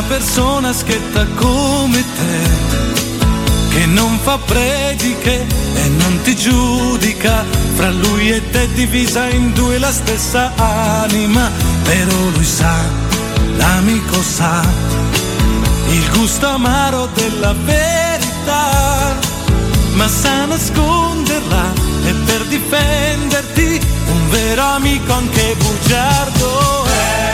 persona schietta come te, che non fa prediche e non ti giudica, fra lui e te divisa in due la stessa anima, però lui sa, l'amico sa, il gusto amaro della verità, ma sa nasconderla e per difenderti un vero amico anche bugiardo è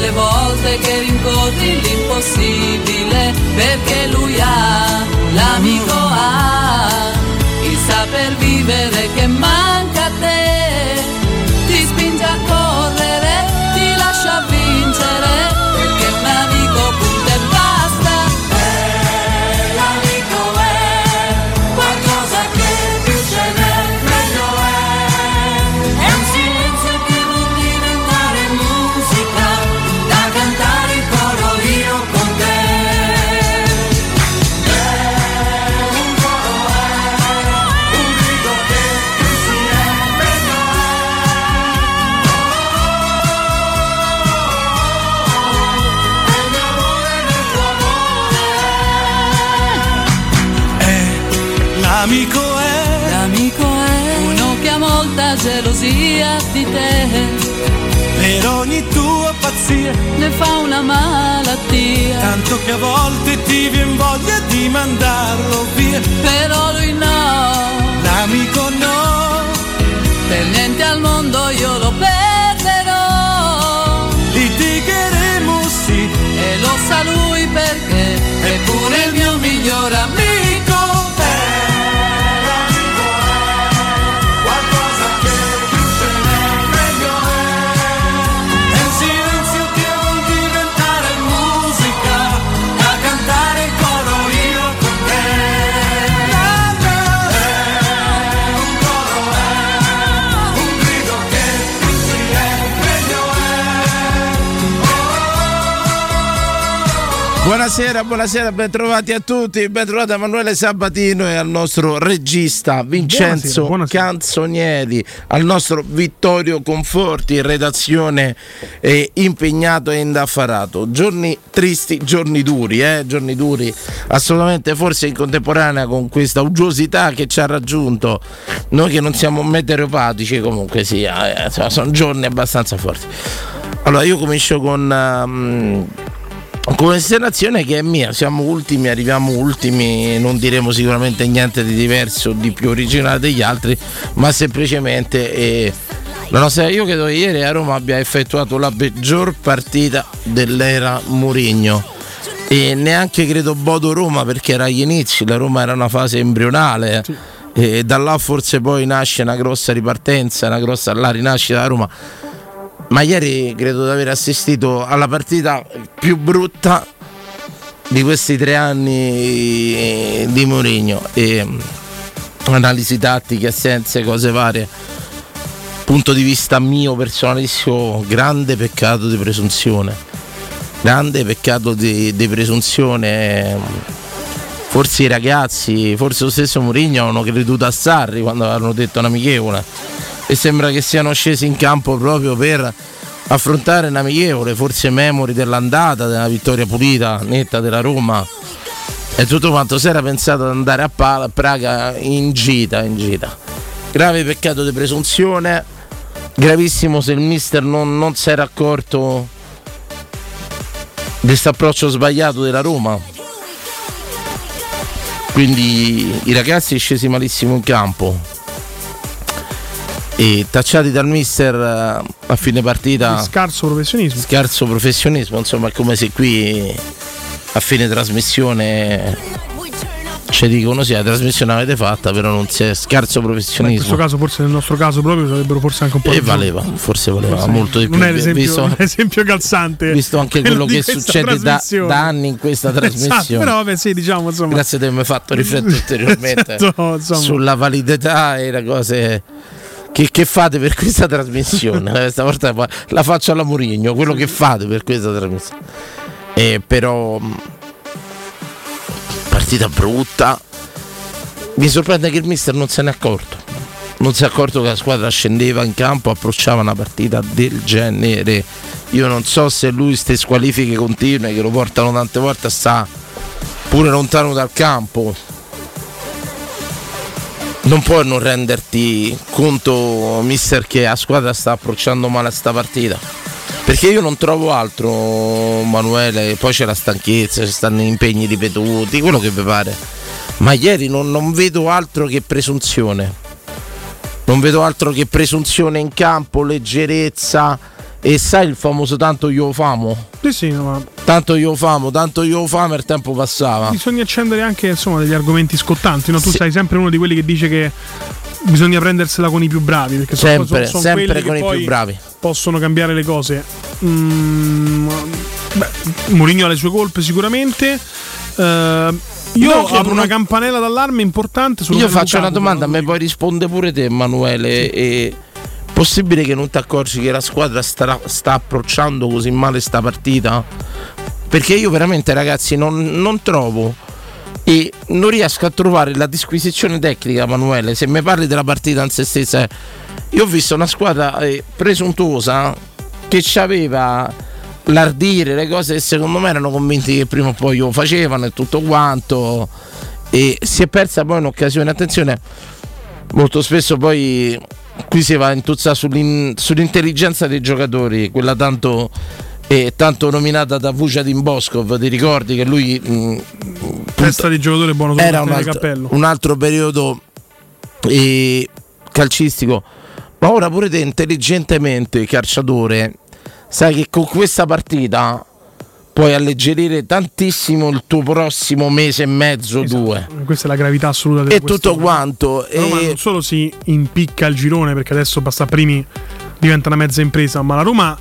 le volte che rincorri l'impossibile perché lui ha l'amico ha il saper vivere che l'amico è? L'amico è? Uno che ha molta gelosia di te. Per ogni tua pazzia ne fa una malattia. Tanto che a volte ti vien voglia di mandarlo via. Però lui no. L'amico no. Per niente al mondo io lo perderò. Litigheremo sì. E lo sa lui perché. È pure il mio miglior amico Buonasera, buonasera, bentrovati a tutti, bentrovati a Emanuele Sabatino e al nostro regista Vincenzo Buonasera, buonasera. Canzonieri, al nostro Vittorio Conforti redazione eh, impegnato e indaffarato. Giorni tristi, giorni duri, eh? giorni duri, assolutamente forse in contemporanea con questa uggiosità che ci ha raggiunto. Noi che non siamo meteoropatici comunque sia, eh, sono giorni abbastanza forti. Allora io comincio con... ehm, considerazione che è mia, siamo ultimi, arriviamo ultimi, non diremo sicuramente niente di diverso, di più originale degli altri, ma semplicemente eh, la nostra, io credo che ieri a Roma abbia effettuato la peggior partita dell'era Murigno e neanche credo Bodo Roma perché era agli inizi, la Roma era una fase embrionale e da là forse poi nasce una grossa ripartenza, una grossa la rinascita da Roma ma ieri credo di aver assistito alla partita più brutta di questi tre anni di Mourinho. E mm, analisi tattiche, assenze, cose varie. Punto di vista mio personalissimo grande peccato di presunzione. Grande peccato di, di presunzione forse i ragazzi forse lo stesso Mourinho avevano creduto a Sarri quando avevano detto un'amichevole e sembra che siano scesi in campo proprio per affrontare un amichevole, forse memori dell'andata, della vittoria pulita, netta della Roma e tutto quanto si era pensato ad andare a Praga in gita, in gita. Grave peccato di presunzione, gravissimo se il mister non, non si era accorto di questo approccio sbagliato della Roma. Quindi i ragazzi scesi malissimo in campo e tacciati dal mister eh, a fine partita Di scarso professionismo. scarso professionismo insomma è come se qui a fine trasmissione ci dicono sì, la trasmissione l'avete fatta, però non si è scarso professionismo. in questo caso, forse nel nostro caso proprio sarebbero forse anche un po' E valeva, forse valeva forse molto di più. Non è l'esempio, visto, esempio calzante. Visto anche quello che succede da, da, anni in questa esatto, trasmissione. Esatto, però vabbè, sì, diciamo insomma. Grazie di avermi fatto riflettere ulteriormente esatto, sulla validità e le cose. Che, che, fate per questa trasmissione? Stavolta la faccio alla Murigno, quello che fate per questa trasmissione. Eh, però partita brutta. Mi sorprende che il mister non se ne è accorto. Non si è accorto che la squadra scendeva in campo, approcciava una partita del genere. Io non so se lui queste squalifiche continue che lo portano tante volte sta pure lontano dal campo. Non puoi non renderti conto, mister, che la squadra sta approcciando male a sta partita. Perché io non trovo altro, Manuele, poi c'è la stanchezza, ci stanno impegni ripetuti, quello che vi pare. Ma ieri non, non vedo altro che presunzione. Non vedo altro che presunzione in campo, leggerezza. E sai il famoso tanto io famo? Sì, sì, ma... Tanto io famo, tanto io famo e il tempo passava. Bisogna accendere anche insomma, degli argomenti scottanti. No? Tu sì. sei sempre uno di quelli che dice che bisogna prendersela con i più bravi. Perché sempre, sono, sono sempre con i più bravi. Possono cambiare le cose. Mm, beh, Mourinho ha le sue colpe sicuramente. Uh, io no, apro una campanella d'allarme importante Io faccio una domanda, mi puoi rispondere pure te, Emanuele. È possibile che non ti accorgi che la squadra sta, sta approcciando così male sta partita? Perché io veramente, ragazzi, non, non trovo e non riesco a trovare la disquisizione tecnica, Emanuele. Se mi parli della partita in se stessa, io ho visto una squadra eh, presuntuosa che aveva l'ardire, le cose che secondo me erano convinti che prima o poi lo facevano e tutto quanto. E si è persa poi un'occasione. Attenzione, molto spesso poi qui si va a intuzzare sull'in- sull'intelligenza dei giocatori, quella tanto e tanto nominata da Vucadin Boskov, ti ricordi che lui mh, testa di giocatore buono era un altro, un altro periodo eh, calcistico. Ma ora pure te intelligentemente calciatore sai che con questa partita puoi alleggerire tantissimo il tuo prossimo mese e mezzo esatto. due questa è la gravità assoluta del e tutto quanto e... Roma non solo si impicca il girone perché adesso basta primi diventa una mezza impresa ma la Roma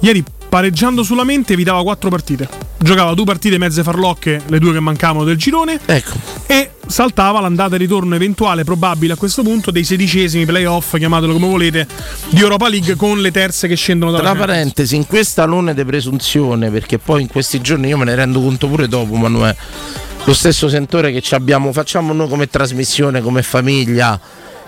ieri pareggiando sulla mente evitava quattro partite. Giocava due partite mezze farlocche, le due che mancavano del girone. Ecco. E saltava l'andata e ritorno eventuale, probabile a questo punto, dei sedicesimi playoff, chiamatelo come volete, di Europa League con le terze che scendono dalla Tra parentesi, in questa alone di presunzione, perché poi in questi giorni io me ne rendo conto pure dopo, Manuele, lo stesso sentore che abbiamo, facciamo noi come trasmissione, come famiglia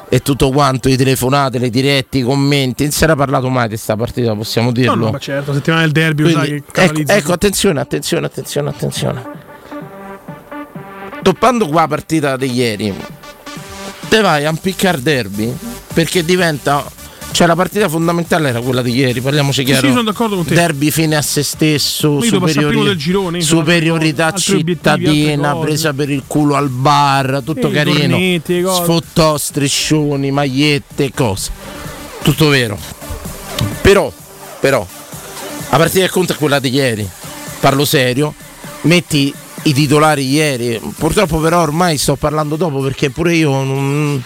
e tutto quanto, i telefonate, le dirette, i commenti. Non si era parlato mai di questa partita, possiamo dirlo. No, no, ma certo, settimana del derby, Quindi, ecco, ecco, attenzione, attenzione, attenzione, attenzione. Toppando qua la partita di ieri, te vai a impiccare derby perché diventa cioè la partita fondamentale era quella di ieri, parliamoci chiaro. Sì, sono d'accordo con te. Derby fine a se stesso, superiori... girone, superiorità cittadina, presa per il culo al bar, tutto carino. Sfottò, striscioni, magliette, cose. Tutto vero. Però, però, la partita che conta è quella di ieri. Parlo serio. Metti i titolari ieri. Purtroppo però ormai sto parlando dopo perché pure io non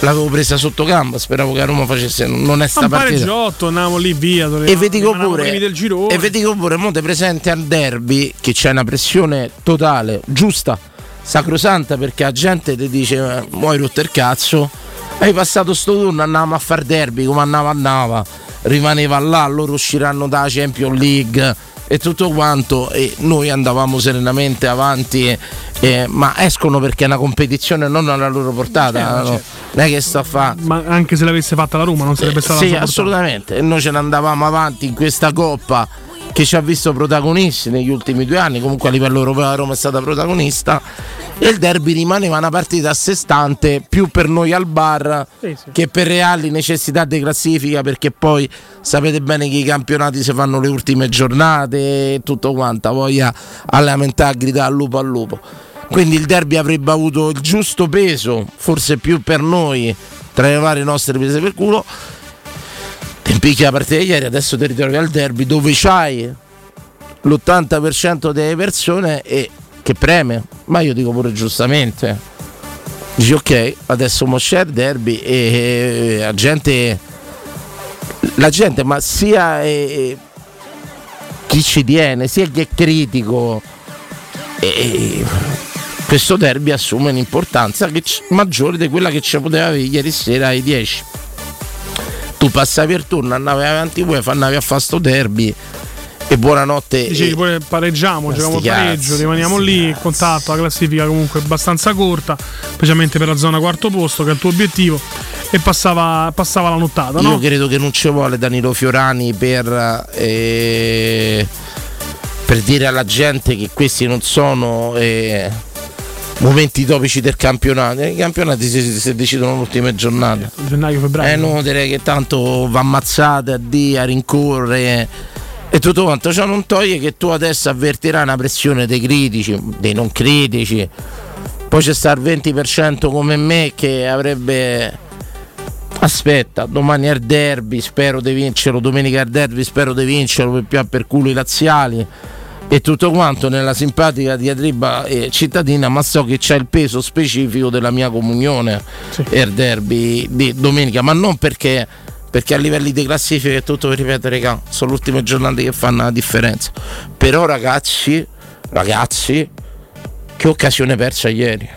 l'avevo presa sotto gamba, speravo che a Roma facesse non è sta partita. Giotto, andavamo lì via, e vi dico pure e vi dico pure, monte presente al derby che c'è una pressione totale, giusta, sacrosanta perché la gente ti dice eh, muoi rotto il cazzo. Hai passato sto turno, andavamo a far derby come andava andava, rimaneva là, loro usciranno dalla Champions League e tutto quanto e noi andavamo serenamente avanti e, e, ma escono perché è una competizione non alla loro portata certo, no? certo. non è che sto a fare ma anche se l'avesse fatta la Roma non sarebbe eh, stata sì assolutamente e noi ce ne andavamo avanti in questa coppa che ci ha visto protagonisti negli ultimi due anni comunque a livello europeo la Roma è stata protagonista e il derby rimaneva una partita a sé stante più per noi al bar sì, sì. che per reali necessità di classifica perché poi sapete bene che i campionati si fanno le ultime giornate e tutto quanto voglia a lamentare a gridare al lupo al lupo quindi il derby avrebbe avuto il giusto peso forse più per noi tra le varie nostre prese per culo impicchi la partita di ieri adesso ti ritrovi al derby dove c'hai l'80% delle persone e che preme, ma io dico pure giustamente. Dici ok, adesso mo c'è il derby e la gente, la gente, ma sia eh, chi ci tiene, sia chi è critico, eh, questo derby assume un'importanza c- maggiore di quella che ci poteva avere ieri sera ai 10. Tu passavi il turno, andavi avanti voi, andavi a fare sto derby e buonanotte. Dicevi e- pure pareggiamo, giochiamo pareggio, rimaniamo lì, cazzi. contatto, la classifica comunque abbastanza corta, specialmente per la zona quarto posto che è il tuo obiettivo e passava, passava la nottata, Io no? credo che non ci vuole Danilo Fiorani per, eh, per dire alla gente che questi non sono eh, momenti topici del campionato. I campionati si, si decidono le ultime giornate. Gennaio, febbraio. È inutile che tanto va ammazzate a D, a rincorrere e tutto quanto. Ciò non toglie che tu adesso avvertirai una pressione dei critici, dei non critici. Poi c'è sta il 20% come me che avrebbe. Aspetta, domani è il derby, spero di vincerlo. Domenica è il derby, spero di vincerlo per più per culo i laziali. E tutto quanto nella simpatica diatriba eh, cittadina, ma so che c'è il peso specifico della mia comunione Sì. e il derby di domenica, ma non perché, perché a livelli di classifica è tutto per ripetere, raga, sono le ultime giornate che fanno la differenza. Però ragazzi, ragazzi, che occasione persa ieri.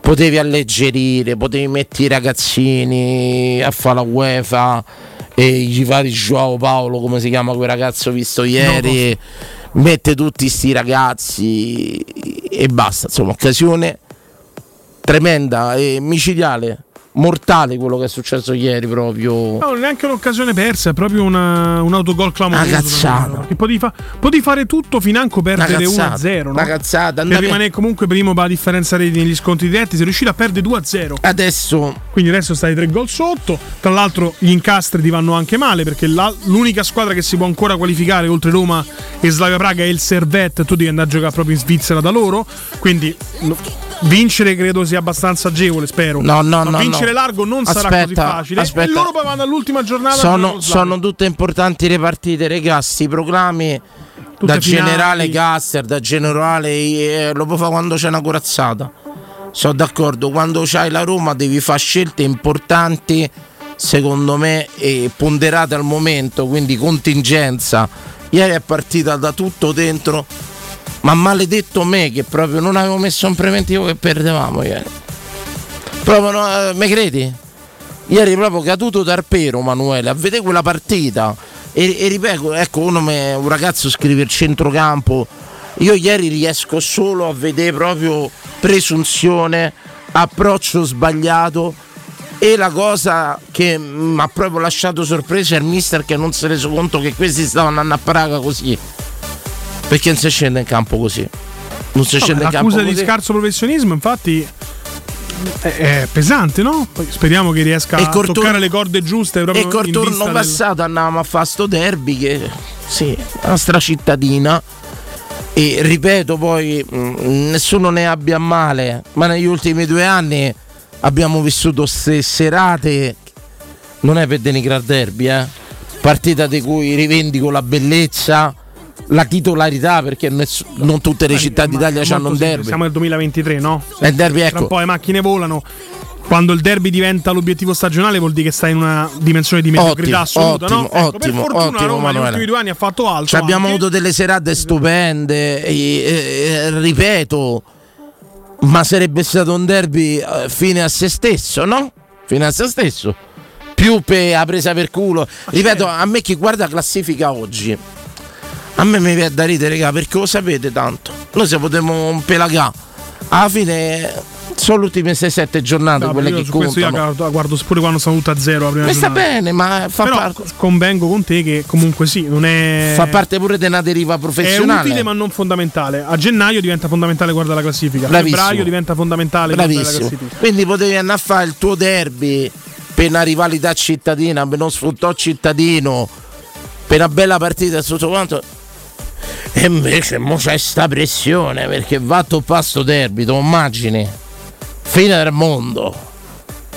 Potevi alleggerire, potevi mettere i ragazzini a fare la UEFA e gli vari Joao Paolo, come si chiama quel ragazzo visto ieri, mette tutti sti ragazzi e basta, insomma, occasione tremenda e micidiale, mortale quello che è successo ieri proprio. No, neanche un'occasione persa, è proprio una, un autogol clamoroso. Una cazzata. Che potevi, fa- potevi fare tutto financo perdere cazzata, 1-0, no? una cazzata, Per rimanere comunque primo per la differenza reti negli scontri diretti, sei riuscito a perdere 2-0. Adesso Quindi adesso stai tre gol sotto. Tra l'altro gli incastri ti vanno anche male perché la- l'unica squadra che si può ancora qualificare oltre Roma e Slavia Praga è il Servette. Tu devi andare a giocare proprio in Svizzera da loro. Quindi vincere credo sia abbastanza agevole, spero. No, no, Ma no, vincere no. Largo non sarà così Aspetta, facile. aspetta. E loro poi vanno all'ultima giornata. sono, sono tutte importanti le partite, regà, sti proclami Tutte da finali. generale Gasser, da generale eh, lo puoi fare quando c'è una corazzata. Sono d'accordo, quando c'hai la Roma devi fare scelte importanti, secondo me, e ponderate al momento, quindi contingenza. Ieri è partita da tutto dentro, ma maledetto me che proprio non avevo messo un preventivo che perdevamo ieri. Proprio no, eh, me credi? Ieri proprio caduto dal pero Manuele a vedere quella partita? E, e ripeto, ecco uno me- un ragazzo scrive il centrocampo. Io ieri riesco solo a vedere proprio presunzione approccio sbagliato. E la cosa che mi ha proprio lasciato sorpresa è il mister che non si è reso conto che questi stavano andando a Praga così. Perché non si scende in campo così. Non si Vabbè, scende in campo l'accusa di così. scarso professionismo, infatti. È, è pesante, no? Speriamo che riesca a col toccare le corde giuste proprio E vista del- passato andavamo a fare sto derby che sì, la nostra cittadina. E ripeto poi, mh, nessuno ne abbia male, ma negli ultimi due anni abbiamo vissuto queste serate, non è per denigrare derby, eh? partita di cui rivendico la bellezza, la titolarità, perché ness- non tutte le città Ma- d'Italia hanno un derby. Siamo nel 2023, no? E il derby, Tra ecco, un po' le macchine volano. Quando il derby diventa l'obiettivo stagionale vuol dire che stai in una dimensione di mediocrità Ottimo, assoluta, no? ottimo, Ecco, per ottimo, fortuna la ottimo, Roma negli ultimi due anni ha fatto altro. Cioè, abbiamo avuto delle serate stupende, e, e- e- ripeto, ma sarebbe stato un derby eh, fine a se stesso, no? Fine a se stesso. Più per la presa per culo. Ripeto, a me chi guarda la classifica oggi, a me mi viene da ridere, raga, perché lo sapete tanto. Noi se potremmo un pelagà. Alla fine sono le ultime 6-7 giornate No, quelle che questo io contano. guardo, guardo pure quando sono tutta a zero la prima Mi sta bene, ma fa, Però parte, convengo con te che comunque sì, non è fa parte pure di una deriva è professionale. utile ma non fondamentale. A gennaio diventa fondamentale guardare la classifica. A Bravissimo. febbraio diventa fondamentale guardare la Bravissimo. classifica. Quindi potevi andare a fare il tuo derby per una rivalità cittadina, per uno sfruttò cittadino, per una bella partita e tutto quanto. E invece mo c'è sta pressione perché va a toppare sto derby, tu immagini? Fine del mondo.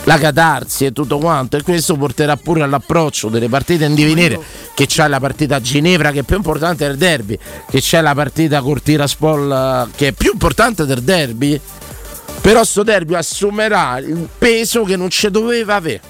la catarsi e tutto quanto e questo porterà pure all'approccio delle partite in divenire che c'è la partita a Ginevra che è più importante del derby che c'è la partita col Tiraspol che è più importante del derby però sto derby assumerà il peso che non ci doveva avere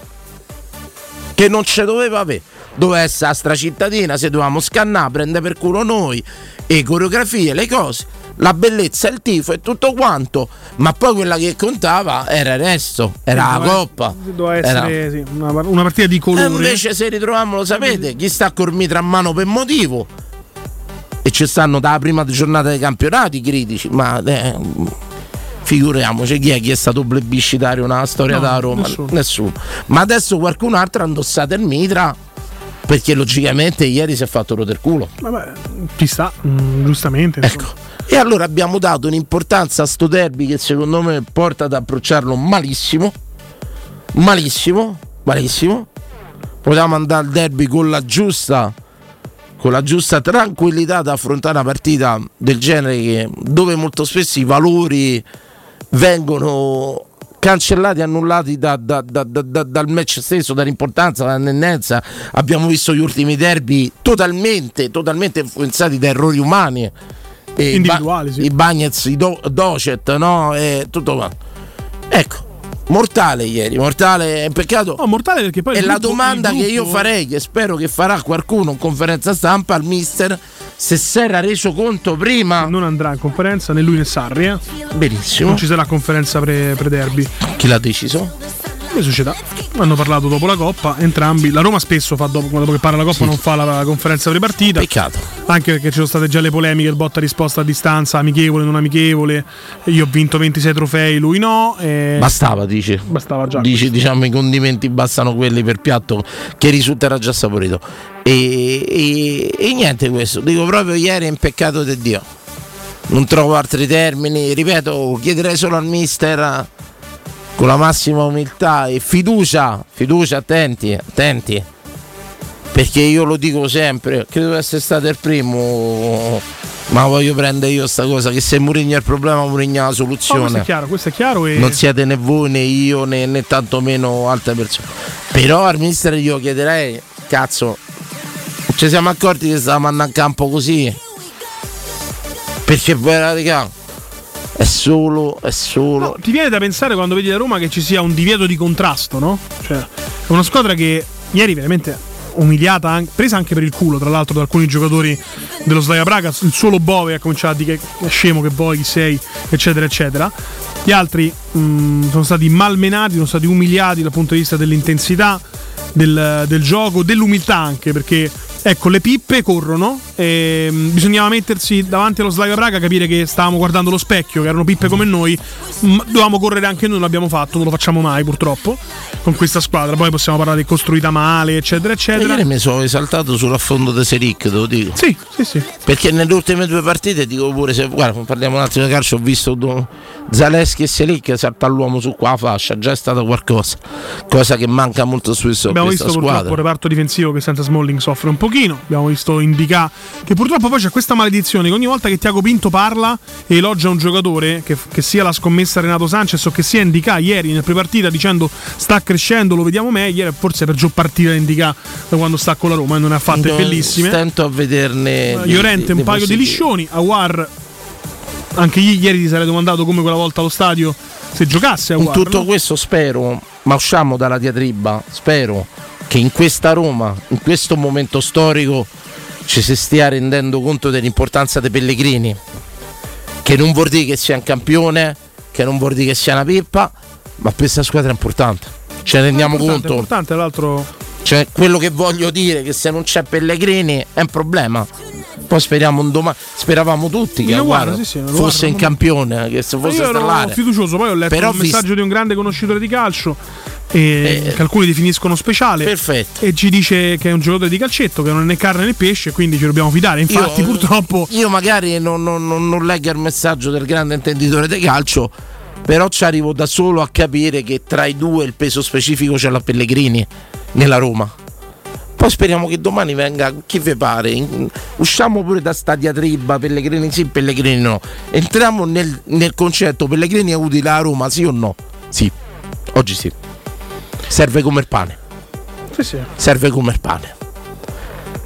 che non ci doveva avere doveva essere la stracittadina se dovevamo scannare prendere per culo noi e coreografie le cose la bellezza, il tifo e tutto quanto, ma poi quella che contava era il resto, era la coppa. Doveva essere era... sì, una, una, partita di colore. E invece se ritroviamo, lo sapete, chi sta col mitra a mano per motivo. E ci stanno dalla prima giornata dei campionati critici, ma eh, figuriamoci chi è che è stato plebiscitario nella storia no, da Roma? Nessuno. nessuno. Ma adesso qualcun altro ha indossato il mitra perché logicamente ieri si è fatto roter culo. Vabbè, ci sta, mm, giustamente. Ecco. E allora abbiamo dato un'importanza a sto derby che secondo me porta ad approcciarlo malissimo. Malissimo, malissimo. Potevamo andare al derby con la giusta con la giusta tranquillità ad affrontare una partita del genere che, dove molto spesso i valori vengono cancellati, annullati da, da, da, dal match stesso, dall'importanza, dall'annenza. Abbiamo visto gli ultimi derby totalmente, totalmente influenzati da errori umani e individuali, i, ba- sì. i Bagnets, i Do- Docet, no? E tutto quanto. Ecco, mortale ieri, mortale, è un peccato. No, mortale perché poi è gruppo, la domanda che io farei, che spero che farà qualcuno in conferenza stampa al mister, se si era reso conto prima. Non andrà in conferenza né lui né Sarri. Eh? Benissimo. Non ci sarà conferenza pre- pre-derby. Chi l'ha deciso? Le società hanno parlato dopo la Coppa entrambi la Roma spesso fa dopo, dopo che parla la Coppa sì. non fa la, la conferenza prepartita. Peccato. Anche perché ci sono state già le polemiche il botta risposta a distanza amichevole non amichevole. Io ho vinto 26 trofei lui no e... bastava dice. Bastava già dice, diciamo i condimenti bastano quelli per piatto che risulterà già saporito. E, e, e niente questo. Dico proprio ieri è un peccato di Dio. Non trovo altri termini. Ripeto chiederei solo al mister con la massima umiltà e fiducia, fiducia, attenti, attenti, perché io lo dico sempre, credo di essere stato il primo, ma voglio prendere io questa cosa, che se Murigno è il problema, Murigno è la soluzione. Oh, questo è chiaro, questo è chiaro. E... Non siete né voi né io né, né tantomeno altre persone. Però al mister io chiederei, cazzo, ci siamo accorti che stavamo andando in campo così? Perché poi raga, è solo, è solo. No, ti viene da pensare quando vedi la Roma che ci sia un divieto di contrasto, no? Cioè, è una squadra che ieri veramente umiliata, presa anche per il culo, tra l'altro, da alcuni giocatori dello Slavia Praga. Il solo Bove ha cominciato a dire che scemo che vuoi, chi sei, eccetera, eccetera. Gli altri mh, mm, sono stati malmenati, sono stati umiliati dal punto di vista dell'intensità del, del gioco, dell'umiltà anche, perché Ecco, le pippe corrono. E mm, bisognava mettersi davanti allo Slavia Praga, capire che stavamo guardando lo specchio, che erano pippe come noi. Dovevamo correre anche noi, non l'abbiamo fatto, non lo facciamo mai purtroppo con questa squadra. Poi possiamo parlare di costruita male, eccetera, eccetera. Ieri mi sono esaltato sull'affondo di Seric, devo dire. Sì, sì, sì. Perché nelle ultime due partite, dico pure, se guarda, parliamo un attimo di calcio, ho visto Zaleschi e Seric saltare l'uomo su qua fascia, già è stato qualcosa. Cosa che manca molto spesso Abbiamo visto squadra. purtroppo il reparto difensivo che senza Smalling soffre un pochino. Abbiamo visto Indica che purtroppo poi c'è questa maledizione che ogni volta che Tiago Pinto parla e elogia un giocatore, che, che sia la scommessa Renato Sanchez o che sia Indica ieri nel prepartita dicendo sta crescendo, lo vediamo meglio, forse per giù partita Indica da quando sta con la Roma e non ne ha fatte bellissime. Stento a vederne. Uh, Llorente un paio di liscioni, Awar anche ieri ti sarei domandato come quella volta allo stadio se giocasse a Con tutto no? questo spero, ma usciamo dalla diatriba, spero che in questa Roma, in questo momento storico, ci si stia rendendo conto dell'importanza dei Pellegrini. Che non vuol dire che sia un campione, che non vuol dire che sia una pippa, ma questa squadra è importante. Ce ne rendiamo conto. È importante, l'altro. Cioè, quello che voglio dire è che se non c'è Pellegrini è un problema. Poi speriamo un domani. Speravamo tutti che guarda, sì, sì, fosse in campione, che se fosse io ero fiducioso, poi ho letto Però un messaggio vist- di un grande conoscitore di calcio e eh, che alcuni definiscono speciale. Perfetto. E ci dice che è un giocatore di calcetto, che non è né carne né pesce, quindi ci dobbiamo fidare. Infatti, io, purtroppo. Io magari non, non, non, non leggo il messaggio del grande intenditore di calcio. Però ci arrivo da solo a capire che tra i due il peso specifico c'è la Pellegrini nella Roma. Poi speriamo che domani venga chi vi pare. Usciamo pure da sta diatriba, Pellegrini sì, Pellegrini no. Entriamo nel, nel concetto Pellegrini è utile a Roma, sì o no? Sì, oggi sì. Serve come il pane. Sì, sì. Serve come il pane.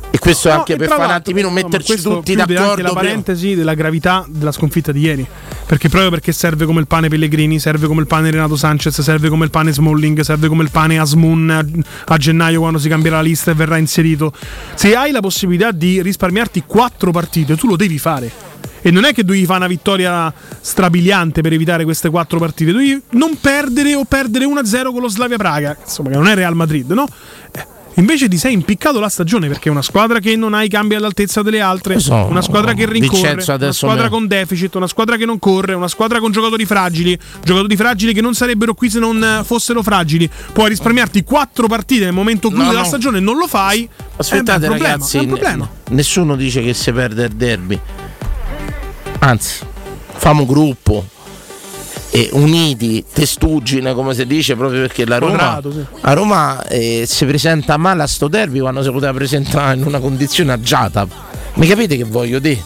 E questo No, anche e per fare un attimino no, metterci questo tutti d'accordo. anche la prima- parentesi della gravità della sconfitta di ieri. Perché proprio perché serve come il pane Pellegrini, serve come il pane Renato Sanchez, serve come il pane Smalling, serve come il pane Asmun a, a gennaio quando si cambierà la lista e verrà inserito. Se hai la possibilità di risparmiarti quattro partite, tu lo devi fare. E non è che devi fare una vittoria strabiliante per evitare queste quattro partite, devi non perdere o perdere 1-0 con lo Slavia Praga, insomma, che non è Real Madrid, no? Eh, Invece ti sei impiccato la stagione perché è una squadra che non ha i cambi all'altezza delle altre, so, una squadra che rincorre, una squadra me- con deficit, una squadra che non corre, una squadra con giocatori fragili, giocatori fragili che non sarebbero qui se non eh, fossero fragili. Puoi risparmiarti quattro partite nel momento clou No, della no. stagione, non lo fai. Aspettate eh, beh, è un problema, ragazzi, è un problema. n- nessuno dice che si perde il derby. Anzi, famo gruppo e uniti, testuggine come si dice proprio perché la Roma, Quadrato, sì. a Roma eh, si presenta male a sto derby quando si poteva presentare in una condizione agiata. Mi capite che voglio dire?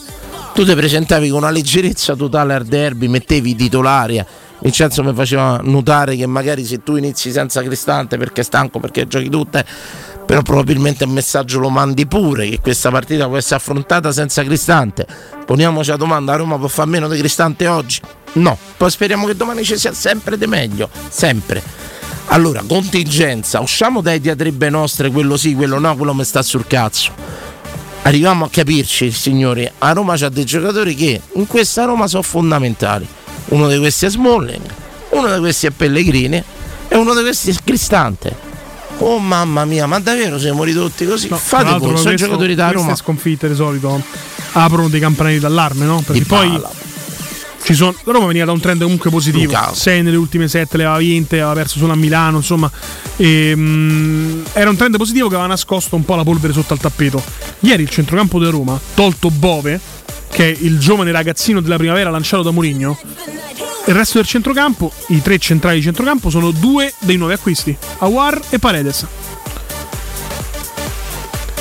Tu ti presentavi con una leggerezza totale al derby, mettevi i titolari. Vincenzo mi faceva notare che magari se tu inizi senza Cristante perché è stanco, perché giochi tutte, però probabilmente il messaggio lo mandi pure che questa partita può essere affrontata senza Cristante. Poniamoci la domanda, Roma può fare meno di Cristante oggi? No, poi speriamo che domani ci sia sempre di meglio, sempre. Allora, contingenza, usciamo dai diatribe nostre, quello sì, quello no, quello mi sta sul cazzo. Arriviamo a capirci, signori. A Roma c'ha dei giocatori che in questa Roma sono fondamentali. Uno di questi è Smalling, uno di questi è Pellegrini e uno di questi è Cristante. Oh mamma mia, ma davvero siamo ridotti così? No, Fate voi, sono questo- giocatori da queste Roma. sconfitte di solito aprono dei campanelli d'allarme, no? Perché Di poi pala. ci sono. La Roma veniva da un trend comunque positivo. Lucao. 6 nelle ultime 7 le aveva vinte, aveva perso solo a Milano. Insomma, Ehm, era un trend positivo che aveva nascosto un po' la polvere sotto al tappeto. Ieri il centrocampo della Roma, tolto Bove, che è il giovane ragazzino della primavera lanciato da Mourinho. Il resto del centrocampo, i tre centrali di centrocampo, sono due dei nuovi acquisti: Awar e Paredes.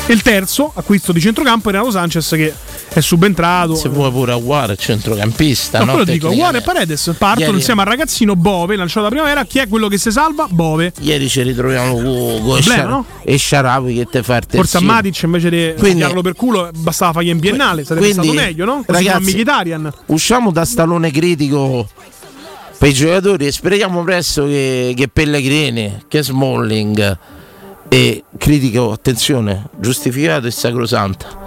E il terzo acquisto di centrocampo è Renato Sanchez che è subentrato. Se vuoi pure Aguare, centrocampista. No, no? quello dico, Aguar e. Paredes partono Ieri- insieme al ragazzino Bove, lanciato da primavera. Chi è quello che si salva? Bove. Ieri ci ritroviamo con con Shar- no? e Sharawi che te fa il Forse a. Matic invece di Quindi- tagliarlo per culo bastava fargli in biennale, sarebbe Quindi, stato meglio, no? Così ragazzi, usciamo da stallone critico per i giocatori e speriamo presto che, che Pellegrini, che Smalling e critico, attenzione, giustificato e sacrosanta.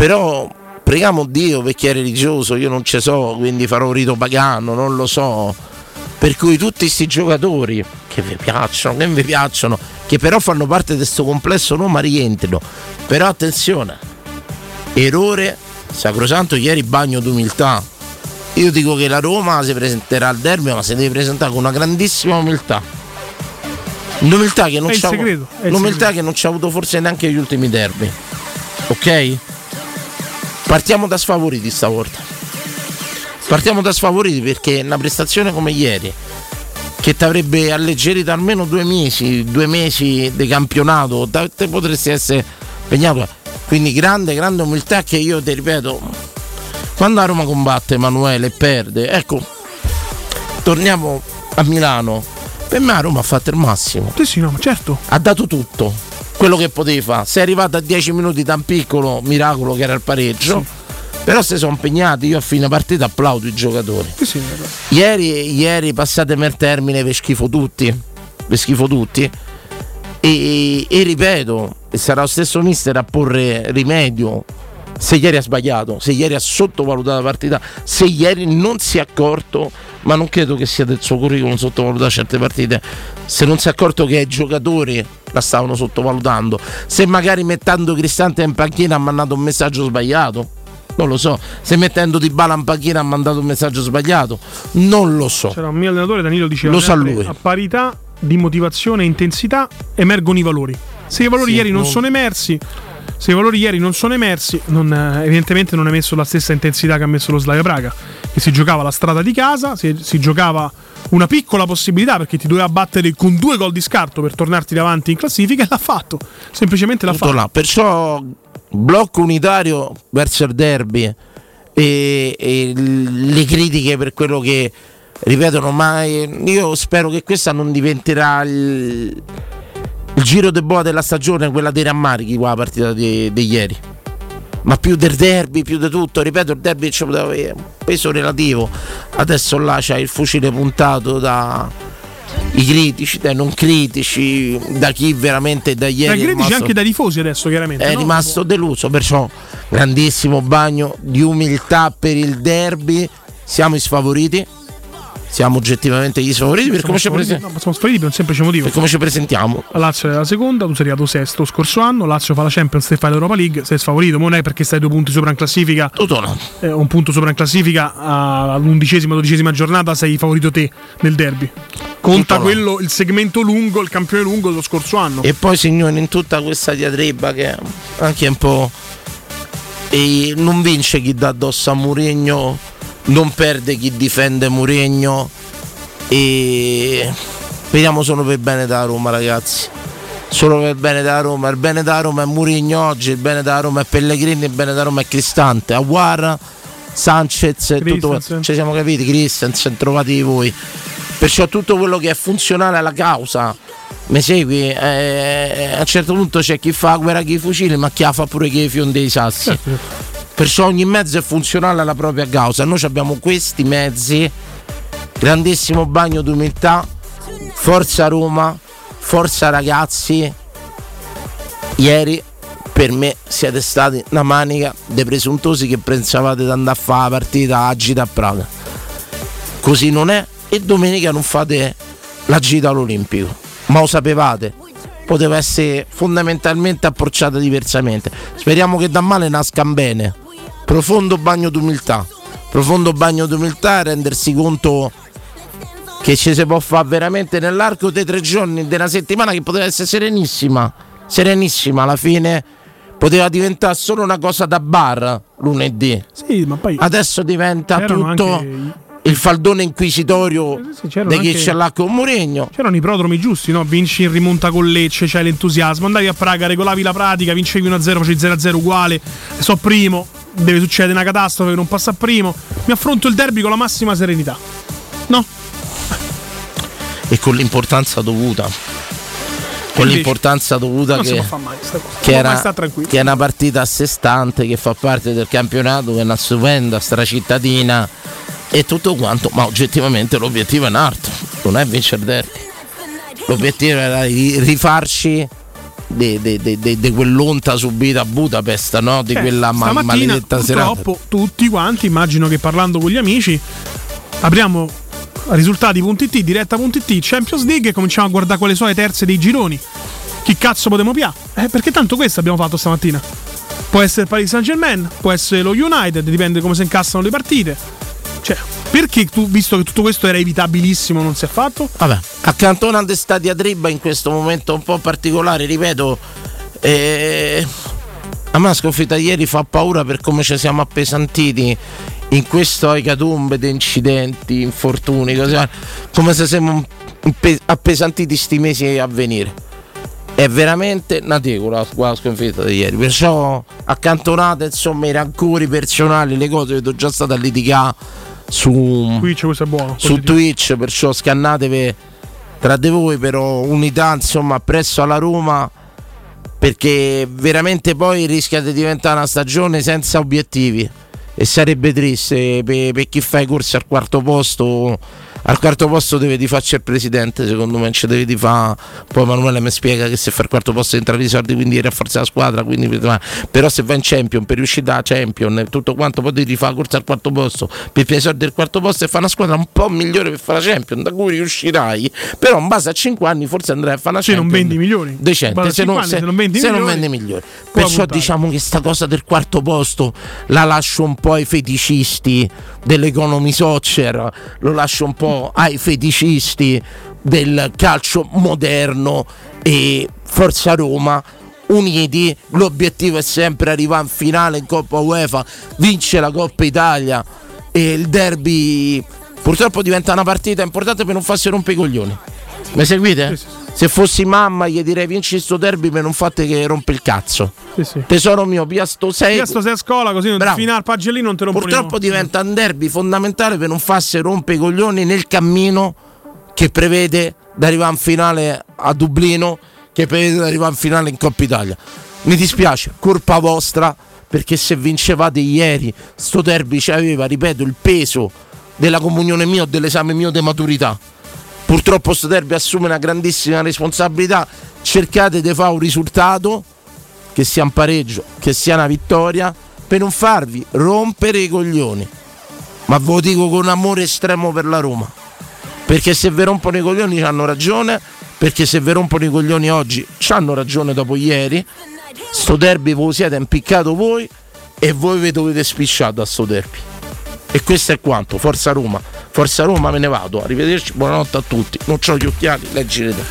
Però preghiamo Dio per chi è religioso, io non ci so, quindi farò un rito pagano, non lo so. Per cui tutti questi giocatori che vi piacciono, che non vi piacciono, che però fanno parte di questo complesso Roma rientrino. Però attenzione, errore sacrosanto ieri bagno d'umiltà. Io dico che la Roma si presenterà al derby ma si deve presentare con una grandissima umiltà. L'umiltà che non non c'ha avuto forse neanche gli ultimi derby. Ok partiamo da sfavoriti stavolta partiamo da sfavoriti perché una prestazione come ieri che ti avrebbe alleggerito almeno due mesi, due mesi di campionato, da- te potresti essere impegnato. Quindi grande, grande umiltà che io ti ripeto, quando la Roma combatte Emanuele e perde, ecco, torniamo a Milano. Per me la Roma ha fatto il massimo, Sì, sì, no, ma certo. ha dato tutto, quello che poteva. Se è arrivato a 10 minuti da un piccolo miracolo che era il pareggio, però se sono impegnati, io a fine partita applaudo i giocatori. Sì, sì. Ieri, ieri passatemi il termine per schifo tutti. Per schifo tutti. E, e ripeto, sarà lo stesso mister a porre rimedio. Se ieri ha sbagliato, se ieri ha sottovalutato la partita, se ieri non si è accorto, ma non credo che sia del suo curriculum sottovalutare certe partite, se non si è accorto che i giocatori la stavano sottovalutando, se magari mettendo Cristante in panchina ha mandato un messaggio sbagliato, non lo so, se mettendo Di Bala in panchina ha mandato un messaggio sbagliato, non lo so. C'era un mio allenatore, Danilo diceva Lo sa lui. a parità di motivazione e intensità emergono i valori. Se i valori Sì, ieri non no. sono emersi, se i valori ieri non sono emersi, non, eh, evidentemente non è messo la stessa intensità che ha messo lo Slavia Praga, che si giocava la strada di casa, si, si giocava una piccola possibilità perché ti doveva battere con due gol di scarto per tornarti davanti in classifica e l'ha fatto. Semplicemente l'ha Tutto fatto. là. Perciò blocco unitario verso il derby e, e le critiche per quello che ripetono, ma io spero che questa non diventerà il, il giro de boa della stagione, quella dei rammarichi qua la partita di, di ieri. Ma più del derby, più di tutto, ripeto, il derby ci poteva avere un peso relativo. Adesso là c'è il fucile puntato da i critici, dai non critici, da chi veramente da ieri. Dai critici rimasto, anche dai tifosi adesso, chiaramente. È no? rimasto deluso, perciò grandissimo bagno di umiltà per il derby. Siamo i sfavoriti. Siamo oggettivamente gli sfavoriti per come, presen- no, per un semplice motivo. per come ci presentiamo. La Lazio è la seconda, tu sei arrivato sesto scorso anno, Lazio fa la Champions, te fai l'Europa League, sei sfavorito, ma non è perché stai due punti sopra in classifica, Tutto no. eh, un punto sopra in classifica all'undicesima, dodicesima giornata sei favorito te nel derby. Conta Tutto no. quello, il segmento lungo, il campione lungo dello scorso anno. E poi signori, in tutta questa diatriba che anche un po'. E non vince chi dà addosso a Mourinho, non perde chi difende Mourinho. E vediamo solo per bene della Roma, ragazzi. Solo per bene della Roma. Il bene della Roma è Mourinho oggi, il bene della Roma è Pellegrini, il bene della Roma è Cristante. Aguara, Sanchez, tutto Christensen. ci siamo capiti, Christensen, trovati voi. Perciò tutto quello che è funzionale alla causa. Mi segui? Eh, a un certo punto c'è chi fa guerra con i fucili, ma chi fa pure con i fiondi dei sassi. Certo, certo. Perciò ogni mezzo è funzionale alla propria causa. Noi abbiamo questi mezzi, grandissimo bagno d'umiltà, forza Roma, forza ragazzi. Ieri per me siete stati una manica dei presuntosi che pensavate di andare a fare la partita a Gita a Praga. Così non è e domenica non fate la gita all'Olimpico. Ma lo sapevate? Poteva essere fondamentalmente approcciata diversamente. Speriamo che da male nascano bene. Profondo bagno d'umiltà. Profondo bagno d'umiltà rendersi conto che ci si può fare veramente nell'arco dei tre giorni della settimana che poteva essere serenissima. Serenissima alla fine. Poteva diventare solo una cosa da bar lunedì. Sì, ma poi Adesso diventa tutto anche il faldone inquisitorio sì, di chi anche- ce l'ha con Mourinho. C'erano i prodromi giusti, no? Vinci in rimonta con Lecce, c'hai l'entusiasmo. Andavi a Praga, regolavi la pratica, vincevi 1-0, facevi 0-0 uguale. So primo, deve succedere una catastrofe, non passa primo. Mi affronto il derby con la massima serenità. No? E con l'importanza dovuta. Con Invece, l'importanza dovuta che, mai che era, che è una partita a sé stante che fa parte del campionato, che è una stupenda stracittadina e tutto quanto, ma oggettivamente l'obiettivo è un altro, non è vincere derby. L'obiettivo era di rifarci di, quell'onta subita a Budapest, no? di Eh, quella ma- maledetta serata. purtroppo tutti quanti, immagino che parlando con gli amici, apriamo risultati.it, diretta.it, Champions League e cominciamo a guardare quali sono le terze dei gironi. Chi cazzo potremmo pià? Eh, perché tanto questo abbiamo fatto stamattina. Può essere il Paris Saint Germain, può essere lo United, dipende come si incassano le partite. Cioè, perché tu, visto che tutto questo era evitabilissimo, non si è fatto? Vabbè, accantonando sta diatriba in questo momento un po' particolare, ripeto, eh, a me la sconfitta ieri fa paura per come ci siamo appesantiti in questo ecatombe di incidenti, infortuni, cose, come se siamo appesantiti sti mesi a venire. È veramente notevole la, sconfitta di ieri, perciò accantonate insomma i rancori personali, le cose, vedo già stata a litigare su Twitch buono. su. Twitch, perciò scannatevi tra di voi, però unità insomma presso alla Roma perché veramente poi rischia di diventare una stagione senza obiettivi e sarebbe triste per, per chi fa i corsi al quarto posto al quarto posto deve di farci il presidente secondo me ci deve di fare poi Emanuele mi spiega che se fa il quarto posto entrare i soldi quindi rafforza la squadra quindi, però se va in champion per riuscire da champion tutto quanto poi devi fare la corsa al quarto posto. Per i soldi del quarto posto e fare una squadra un po' migliore per fare la champion da cui riuscirai. Però in base a 5 anni forse andrai a fare una Se non champion vendi milioni. decente se, non, cinque se, anni, se non vendi se non milioni, vendi migliori. puoi perciò puntare. diciamo che sta cosa del quarto posto la lascio un po' ai feticisti dell'economy soccer lo lascio un po' ai feticisti del calcio moderno e Forza Roma uniti l'obiettivo è sempre arrivare in finale in Coppa UEFA vincere la Coppa Italia e il derby purtroppo diventa una partita importante per non farsi rompere i coglioni mi seguite? Sì, sì. Se fossi mamma gli direi vinci sto derby per non fate che rompe il cazzo. Sì, sì. Tesoro mio, via sto 6. Via sto sei a scola così non Bravo. fino al pagellino non te lo Purtroppo diventa un derby fondamentale per non farsi rompe i coglioni nel cammino che prevede di arrivare in finale a Dublino, che prevede di arrivare in finale in Coppa Italia. Mi dispiace, colpa vostra, perché se vincevate ieri, sto derby aveva, ripeto, il peso della comunione mia o dell'esame mio di maturità. Purtroppo sto derby assume una grandissima responsabilità. Cercate di fare un risultato che sia un pareggio, che sia una vittoria, per non farvi rompere i coglioni. Ma ve lo dico con amore estremo per la Roma. Perché se vi rompono i coglioni hanno ragione, perché se vi rompono i coglioni oggi hanno ragione dopo ieri. Sto derby ve siete impiccato voi e voi vi dovete spicciare da sto derby. E questo è quanto, Forza Roma. Forza Roma me ne vado, arrivederci, buonanotte a tutti. Non ho gli occhiali, leggete.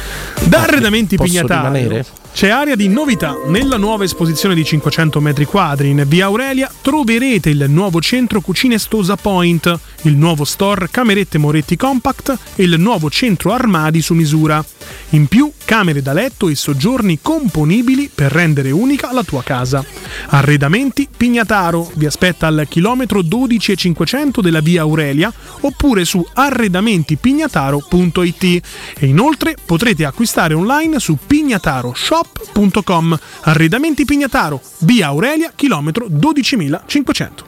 Da Arredamenti Posso Pignatario rimanere? C'è area di novità. Nella nuova esposizione di 500 metri quadri in via Aurelia troverete il nuovo centro Cucine Stosa Point, il nuovo store Camerette Moretti Compact e il nuovo centro armadi su misura. In più, camere da letto e soggiorni componibili per rendere unica la tua casa. Arredamenti Pignataro vi aspetta al chilometro 12 e 500 della via Aurelia oppure su arredamentipignataro.it e inoltre potrete acquistare online su pignataroshop.com. Arredamenti Pignataro, via Aurelia, chilometro 12500.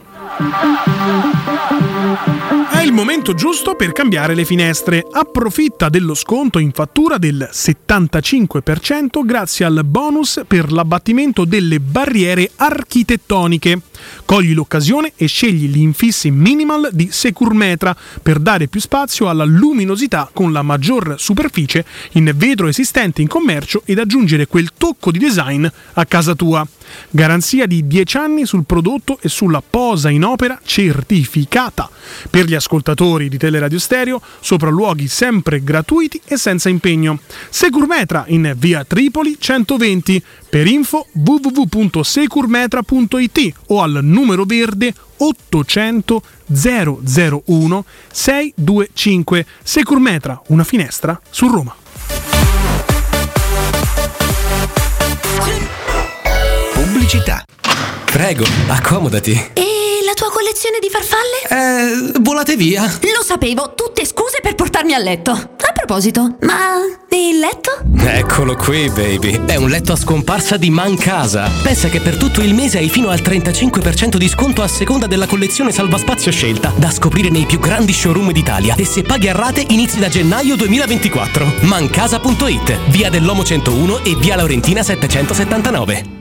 È il momento giusto per cambiare le finestre. Approfitta dello sconto in fattura del 75% grazie al bonus per l'abbattimento delle barriere architettoniche. Cogli l'occasione e scegli gli infissi minimal di Securmetra per dare più spazio alla luminosità con la maggior superficie in vetro esistente in commercio ed aggiungere quel tocco di design a casa tua. Garanzia di 10 anni sul prodotto e sulla posa in opera certificata. Per gli ascoltatori di Teleradio Stereo, sopralluoghi sempre gratuiti e senza impegno. Securmetra in via Tripoli 120. Per info www.securmetra.it o al numero verde 800 001 625. Securmetra, una finestra su Roma. Pubblicità. Prego, accomodati. E la tua collezione di farfalle? Eh, volate via. Lo sapevo, tutte scuse per portarmi a letto. A proposito, ma il letto? Eccolo qui, baby. È un letto a scomparsa di Mancasa. Pensa che per tutto il mese hai fino al 35% di sconto a seconda della collezione salvaspazio scelta, da scoprire nei più grandi showroom d'Italia. E se paghi a rate inizi da gennaio 2024. Mancasa.it, via dell'Omo 101 e via Laurentina 779.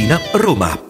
Tiburtina, Roma.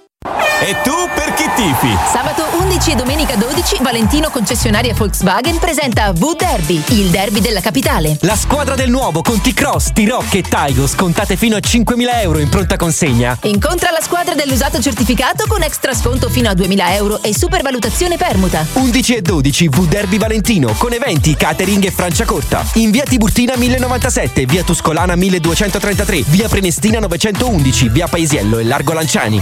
E tu per chi tifi? Sabato 11 e domenica 12 Valentino concessionaria Volkswagen presenta V-Derby, il derby della capitale. La squadra del nuovo con T-Cross, T-Rock e Taigo scontate fino a 5.000 euro in pronta consegna. Incontra la squadra dell'usato certificato con extra sconto fino a 2.000 euro e supervalutazione permuta. 11 e 12 V-Derby Valentino con eventi, catering e Franciacorta. In via Tiburtina 1097, via Tuscolana 1233, via Prenestina 911, via Paesiello e Largo Lanciani.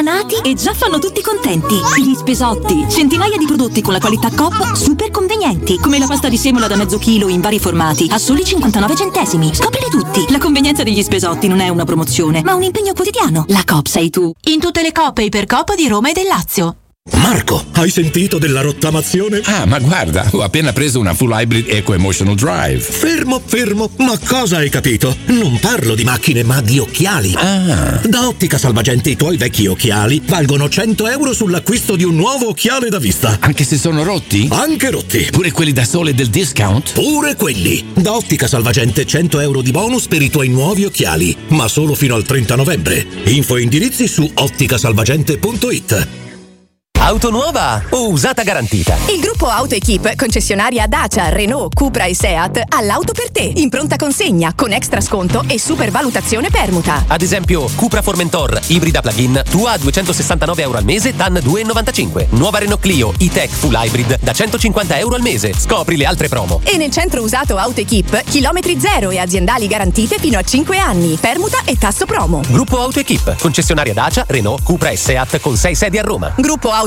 appena nati e già fanno tutti contenti. Gli spesotti, centinaia di prodotti con la qualità COP super convenienti, come la pasta di semola da mezzo chilo in vari formati a soli 59 centesimi. Scoprili tutti. La convenienza degli spesotti non è una promozione, ma un impegno quotidiano. La COP sei tu. In tutte le coppe ipercoop di Roma e del Lazio. Marco, hai sentito della rottamazione? Ah, ma guarda, ho appena preso una full hybrid Eco Emotional Drive. Fermo, fermo, ma cosa hai capito? Non parlo di macchine, ma di occhiali. Ah. Da Ottica Salvagente i tuoi vecchi occhiali valgono 100 euro sull'acquisto di un nuovo occhiale da vista. Anche se sono rotti? Anche rotti. Pure quelli da sole del discount? Pure quelli. Da Ottica Salvagente 100 euro di bonus per i tuoi nuovi occhiali, ma solo fino al 30 novembre. Info e indirizzi su otticasalvagente.it. Auto nuova o usata garantita? Il gruppo Auto Equip, concessionaria Dacia, Renault, Cupra e Seat, ha l'auto per te, in pronta consegna, con extra sconto e supervalutazione permuta. Ad esempio, Cupra Formentor, ibrida plug-in, tua a 269 euro al mese, TAN 2,95. Nuova Renault Clio, e-Tech Full Hybrid, da 150 euro al mese. Scopri le altre promo. E nel centro usato Auto Equip, chilometri zero e aziendali garantite fino a 5 anni, permuta e tasso promo. Gruppo Auto Equip, concessionaria Dacia, Renault, Cupra e Seat con 6 sedi a Roma. Gruppo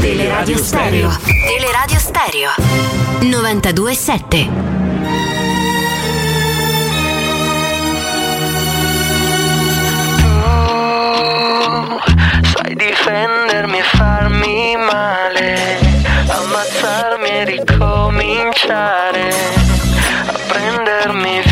Teleradio Stereo. Teleradio Stereo. 92.7. Sai difendermi e farmi male, ammazzarmi e ricominciare, a prendermi vivo,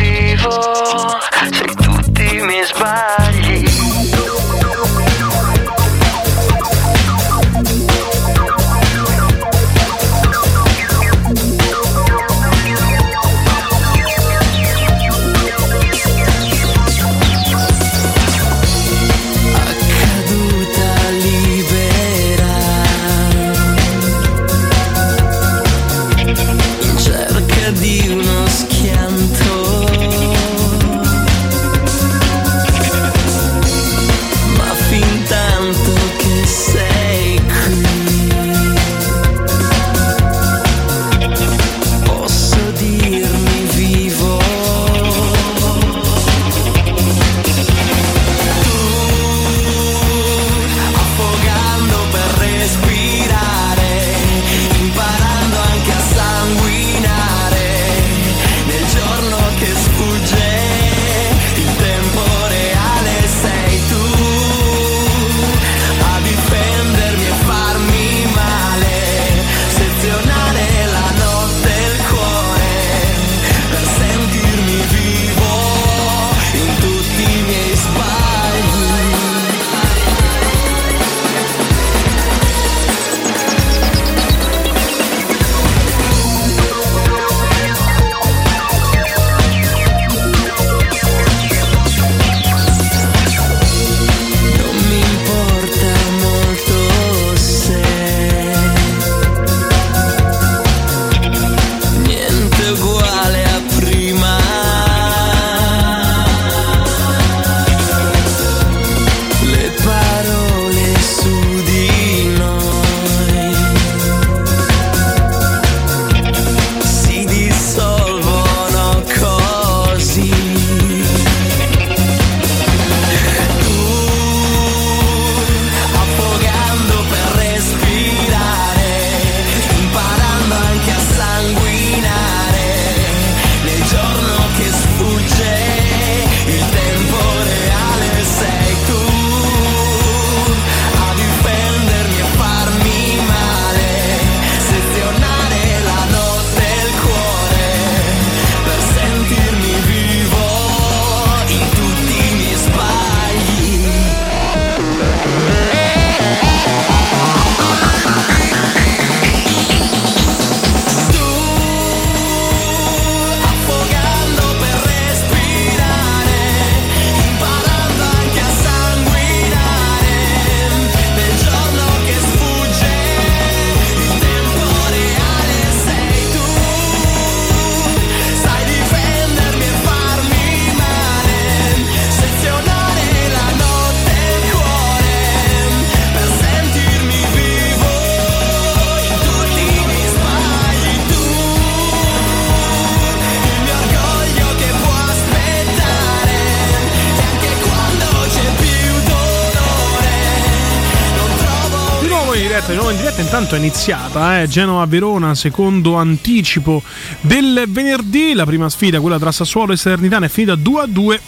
intanto è iniziata, eh? Genova-Verona, secondo anticipo del venerdì, la prima sfida, quella tra Sassuolo e Salernitana, è finita 2-2.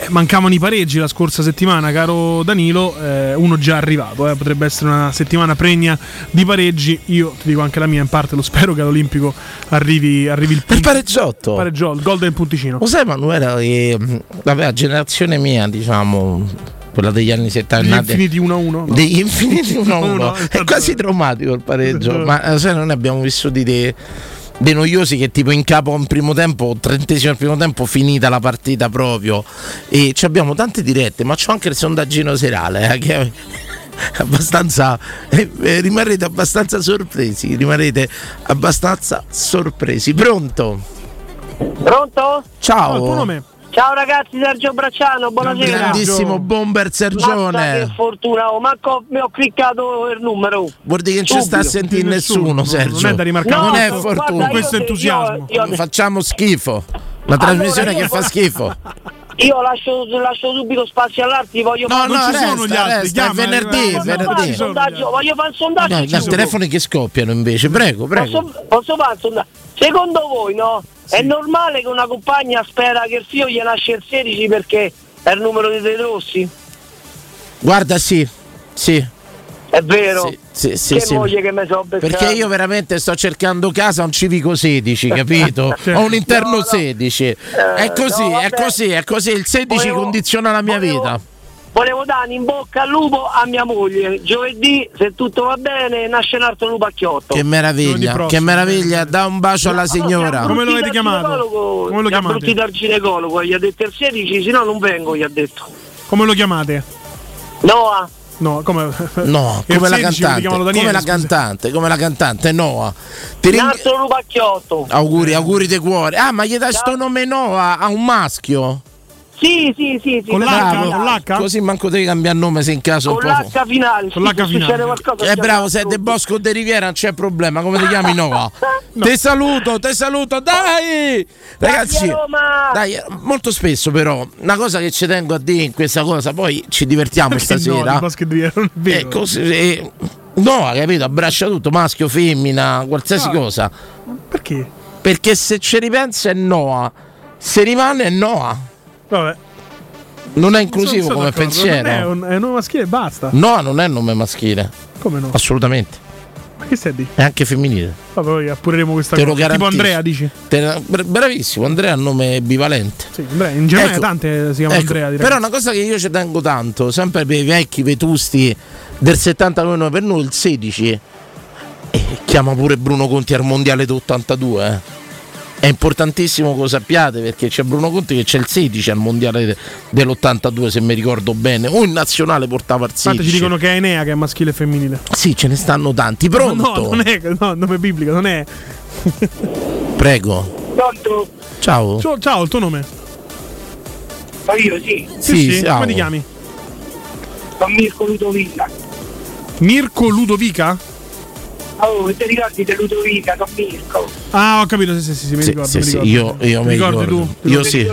Eh, Mancavano i pareggi la scorsa settimana, caro Danilo, eh, uno già arrivato, eh, potrebbe essere una settimana pregna di pareggi, io ti dico anche la mia in parte, lo spero che all'Olimpico arrivi, arrivi il, Il pareggiotto. pareggiotto, il gol del punticino. Lo sai Manuela mh, vabbè, la generazione mia, diciamo, quella degli anni 70 Gli nati- infiniti 1-1. degli infiniti 1-1 No, è quasi traumatico il pareggio ma eh, sai non ne abbiamo vissuti dei, dei noiosi che tipo in capo in primo tempo trentesimo al primo tempo finita la partita proprio. E ci abbiamo tante dirette ma c'ho anche il sondaggino serale eh, che è abbastanza eh, eh, rimarrete abbastanza sorpresi rimarrete abbastanza sorpresi. Pronto? Pronto? ciao Ciao ragazzi, Sergio Bracciano, buonasera. grandissimo bomber Mazza che Sergione fortuna, oh, manco mi ho cliccato il numero. Vuol dire che non ci sta a sentire nessuno, Sergio. non è da rimarcare. Non è No, fortuna. guarda, io- Questo entusiasmo. io- io- Facciamo schifo. Una trasmissione io- che fa schifo. Io lascio, lascio subito spazio all'altro, voglio No, fare no, resta, resta, è venerdì, Voglio fare venerdì. un sondaggio, voglio fare un sondaggio. No, no, telefoni che scoppiano invece, prego, prego. Posso, posso fare un sondaggio? Secondo voi, no? È normale che una compagna spera che il figlio gli nasce il 16 perché è il numero dei Rossi? Guarda, sì, sì. È vero? Sì, sì, che sì. moglie che mi so beccata. Perché io veramente sto cercando casa un civico 16, capito? Ho un interno 16. È così, no, è così, è così. Il 16 Volevo- condiziona la mia vita. Volevo dare in bocca al lupo a mia moglie. Giovedì, se tutto va bene, nasce un altro lupacchiotto. Che meraviglia, che meraviglia. Da un bacio alla signora. Come lo avete chiamato? Come lo chiamate? abbrutito al ginecologo, gli ha detto il 16, se no non vengo, gli ha detto. Come lo chiamate? Noah. No, come No, come la 16 lo cantante, chiamano come Daniele, la scusa. cantante, come la cantante Noah. Ti Un ring- altro lupacchiotto. Auguri, auguri di cuore. Ah, ma gli dai sto nome Noah a un maschio? Sì, sì, sì, sì. Bravo. Così manco devi cambiare nome se in caso Con l'H finale. Con sì, l'H se finale. succede qualcosa. Eh bravo, sei De Bosco o De Riviera, non c'è problema. Come ti chiami Noah? Te saluto, te saluto, dai! Ragazzi, dai, molto spesso però, una cosa che ci tengo a dire in questa cosa, poi ci divertiamo Perché no, stasera. Di Bosco e di Riviera, non è vero. Eh, così, eh, no, capito? Abbraccia tutto, maschio, femmina, qualsiasi Ah. cosa. Perché? Perché se ci ripensa è Noah, se rimane è Noah. Vabbè. Non è inclusivo come d'accordo, non È pensiero. un, è un nome maschile e basta. Noah non è nome maschile. Come no? Assolutamente. Ma che stai a dire? È anche femminile. Vabbè, appureremo questa Te lo cosa. Tipo. Andrea, dici? Te- bra- bravissimo, Andrea ha un nome bivalente. Sì, Andrea. In Germania Ecco, tante si chiamano ecco, Andrea. direi. Però una cosa che io ci tengo tanto, sempre per i vecchi vetusti del 79 per noi il 16 e chiama pure Bruno Conti al mondiale d'82 eh. È importantissimo che lo sappiate perché c'è Bruno Conti che c'è il 16 al mondiale de- dell'82 se mi ricordo bene, o in nazionale portava il 16. Infatti ci dicono che è Enea che è maschile e femminile. Sì, ce ne stanno tanti. Pronto? No, non è no, nome biblico, non è. Prego. Pronto? Ciao. Ciao, ciao, il tuo nome? Ma io sì. Sì, ciao. Come ti chiami? Sono Mirko Ludovica. Mirko Ludovica? Oh, ti ricordi di Ludovica, Don Mirko? Ah, ho capito, sì, sì, sì, sì, mi Sì, ricordo. sì, mi sì, ricordo. io- io Ti mi ricordi ricordo. tu? Io sì.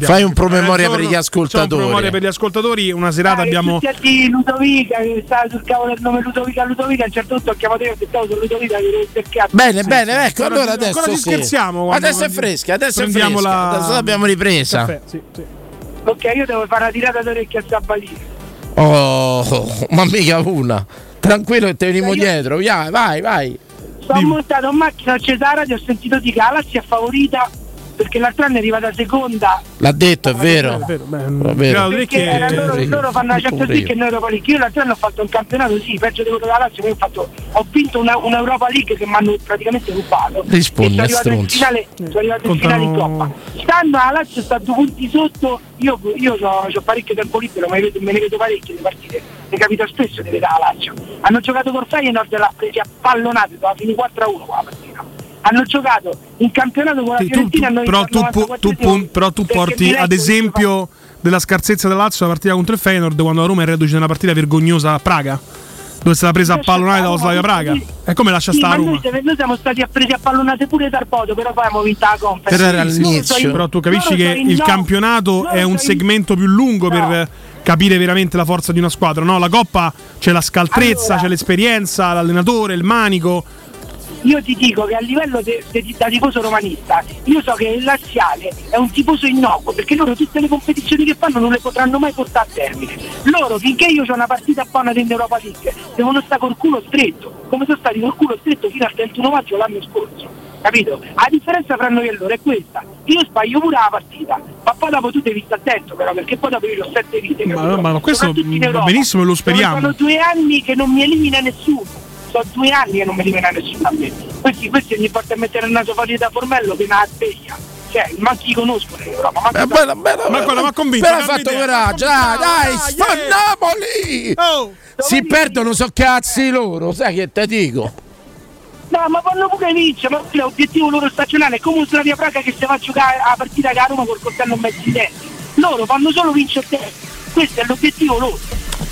Fai un promemoria Eh, per gli ascoltatori. C'è un promemoria per gli ascoltatori. Una serata abbiamo. Di Ludovica, che stava sul cavolo del nome Ludovica, Ludovica, a un certo punto ho chiamato io e stavo su Ludovica che ero perché Bene, bene, ecco, Ancora- allora adesso ancora ci sì. scherziamo quando- Adesso è fresca, adesso è fresca. la- Adesso l'abbiamo ripresa. Caffè, sì, sì. Ok, io devo fare una tirata d'orecchie a Sabalini. Oh, ma mica una. Tranquillo che te venimo dietro. Via, vai, vai. Sono montato in macchina a Cesara e ho sentito di è favorita perché l'altro anno è arrivata seconda. L'ha detto, è vero. È vero, beh, È vero. Perché era loro, Sì, loro fanno la Champions pure League io. e noi Europa League. Io l'altro anno ho fatto un campionato, sì, peggio di quello della Lazio, ho, fatto, ho vinto una, una Europa League che mi hanno praticamente rubato. Rispondi, E sono arrivato in stronzo. finale, sono arrivato in finale in Coppa. Stanno la Lazio sta due punti sotto, io, io ho parecchio tempo libero, ma me ne vedo parecchie le partite, ne capita spesso di vedere la Lazio. Hanno giocato col Feyenoord e l'ha presi a pallonate, doveva finire 4-1 qua la partita. Hanno giocato in campionato con la Sì, tu- Fiorentina tu- hanno però, tu, pu- 94 tu pun- però tu porti ad esempio della scarsezza della Lazio la partita contro il Feyenoord quando la Roma è reduce nella partita vergognosa a Praga dove è stata presa a pallonare dalla Slavia Praga e come lascia Sì, stare noi, Roma siamo- noi siamo stati presi a pallonate pure dal Poto, però poi abbiamo vinto la conference. Però tu capisci che il campionato è un segmento più lungo per, capire veramente la forza di una squadra. No, la Coppa c'è la scaltrezza, Allora- c'è l'esperienza, l'allenatore, il manico. Io ti dico che a livello de- de- da tifoso romanista, io so che il laziale è un tifoso innocuo, perché loro tutte le competizioni che fanno non le potranno mai portare a termine. Loro finché io ho una partita buona in Europa League, devono stare col culo stretto, come sono stati col culo stretto fino al 31 maggio l'anno scorso. Capito? La differenza tra noi e loro è questa. Io sbaglio pure la partita, ma poi dopo tu devi stare attento però, perché poi dopo io ho sette vite. Ma, capito? ma questo va benissimo e lo speriamo. Sono due anni che non mi elimina nessuno. Sono due anni che non mi elimina nessuno a me. Questi, questi ogni volta a mettere il naso fuori da formello che una sveglia. Cioè, ma chi conoscono in Europa? Ma, bella, bella, Ma guarda, ma convinto. Però ha fatto coraggio, dai, dai, sfannamoli! Oh. Si perdono, so cazzi loro, sai che te dico? No, ma vanno pure vincere, ma l'obiettivo loro stagionale è come un Slavia Praga che si va a giocare a partita che a Roma col coltello in mezzo in denti. Loro fanno solo vincere te. Questo è l'obiettivo loro.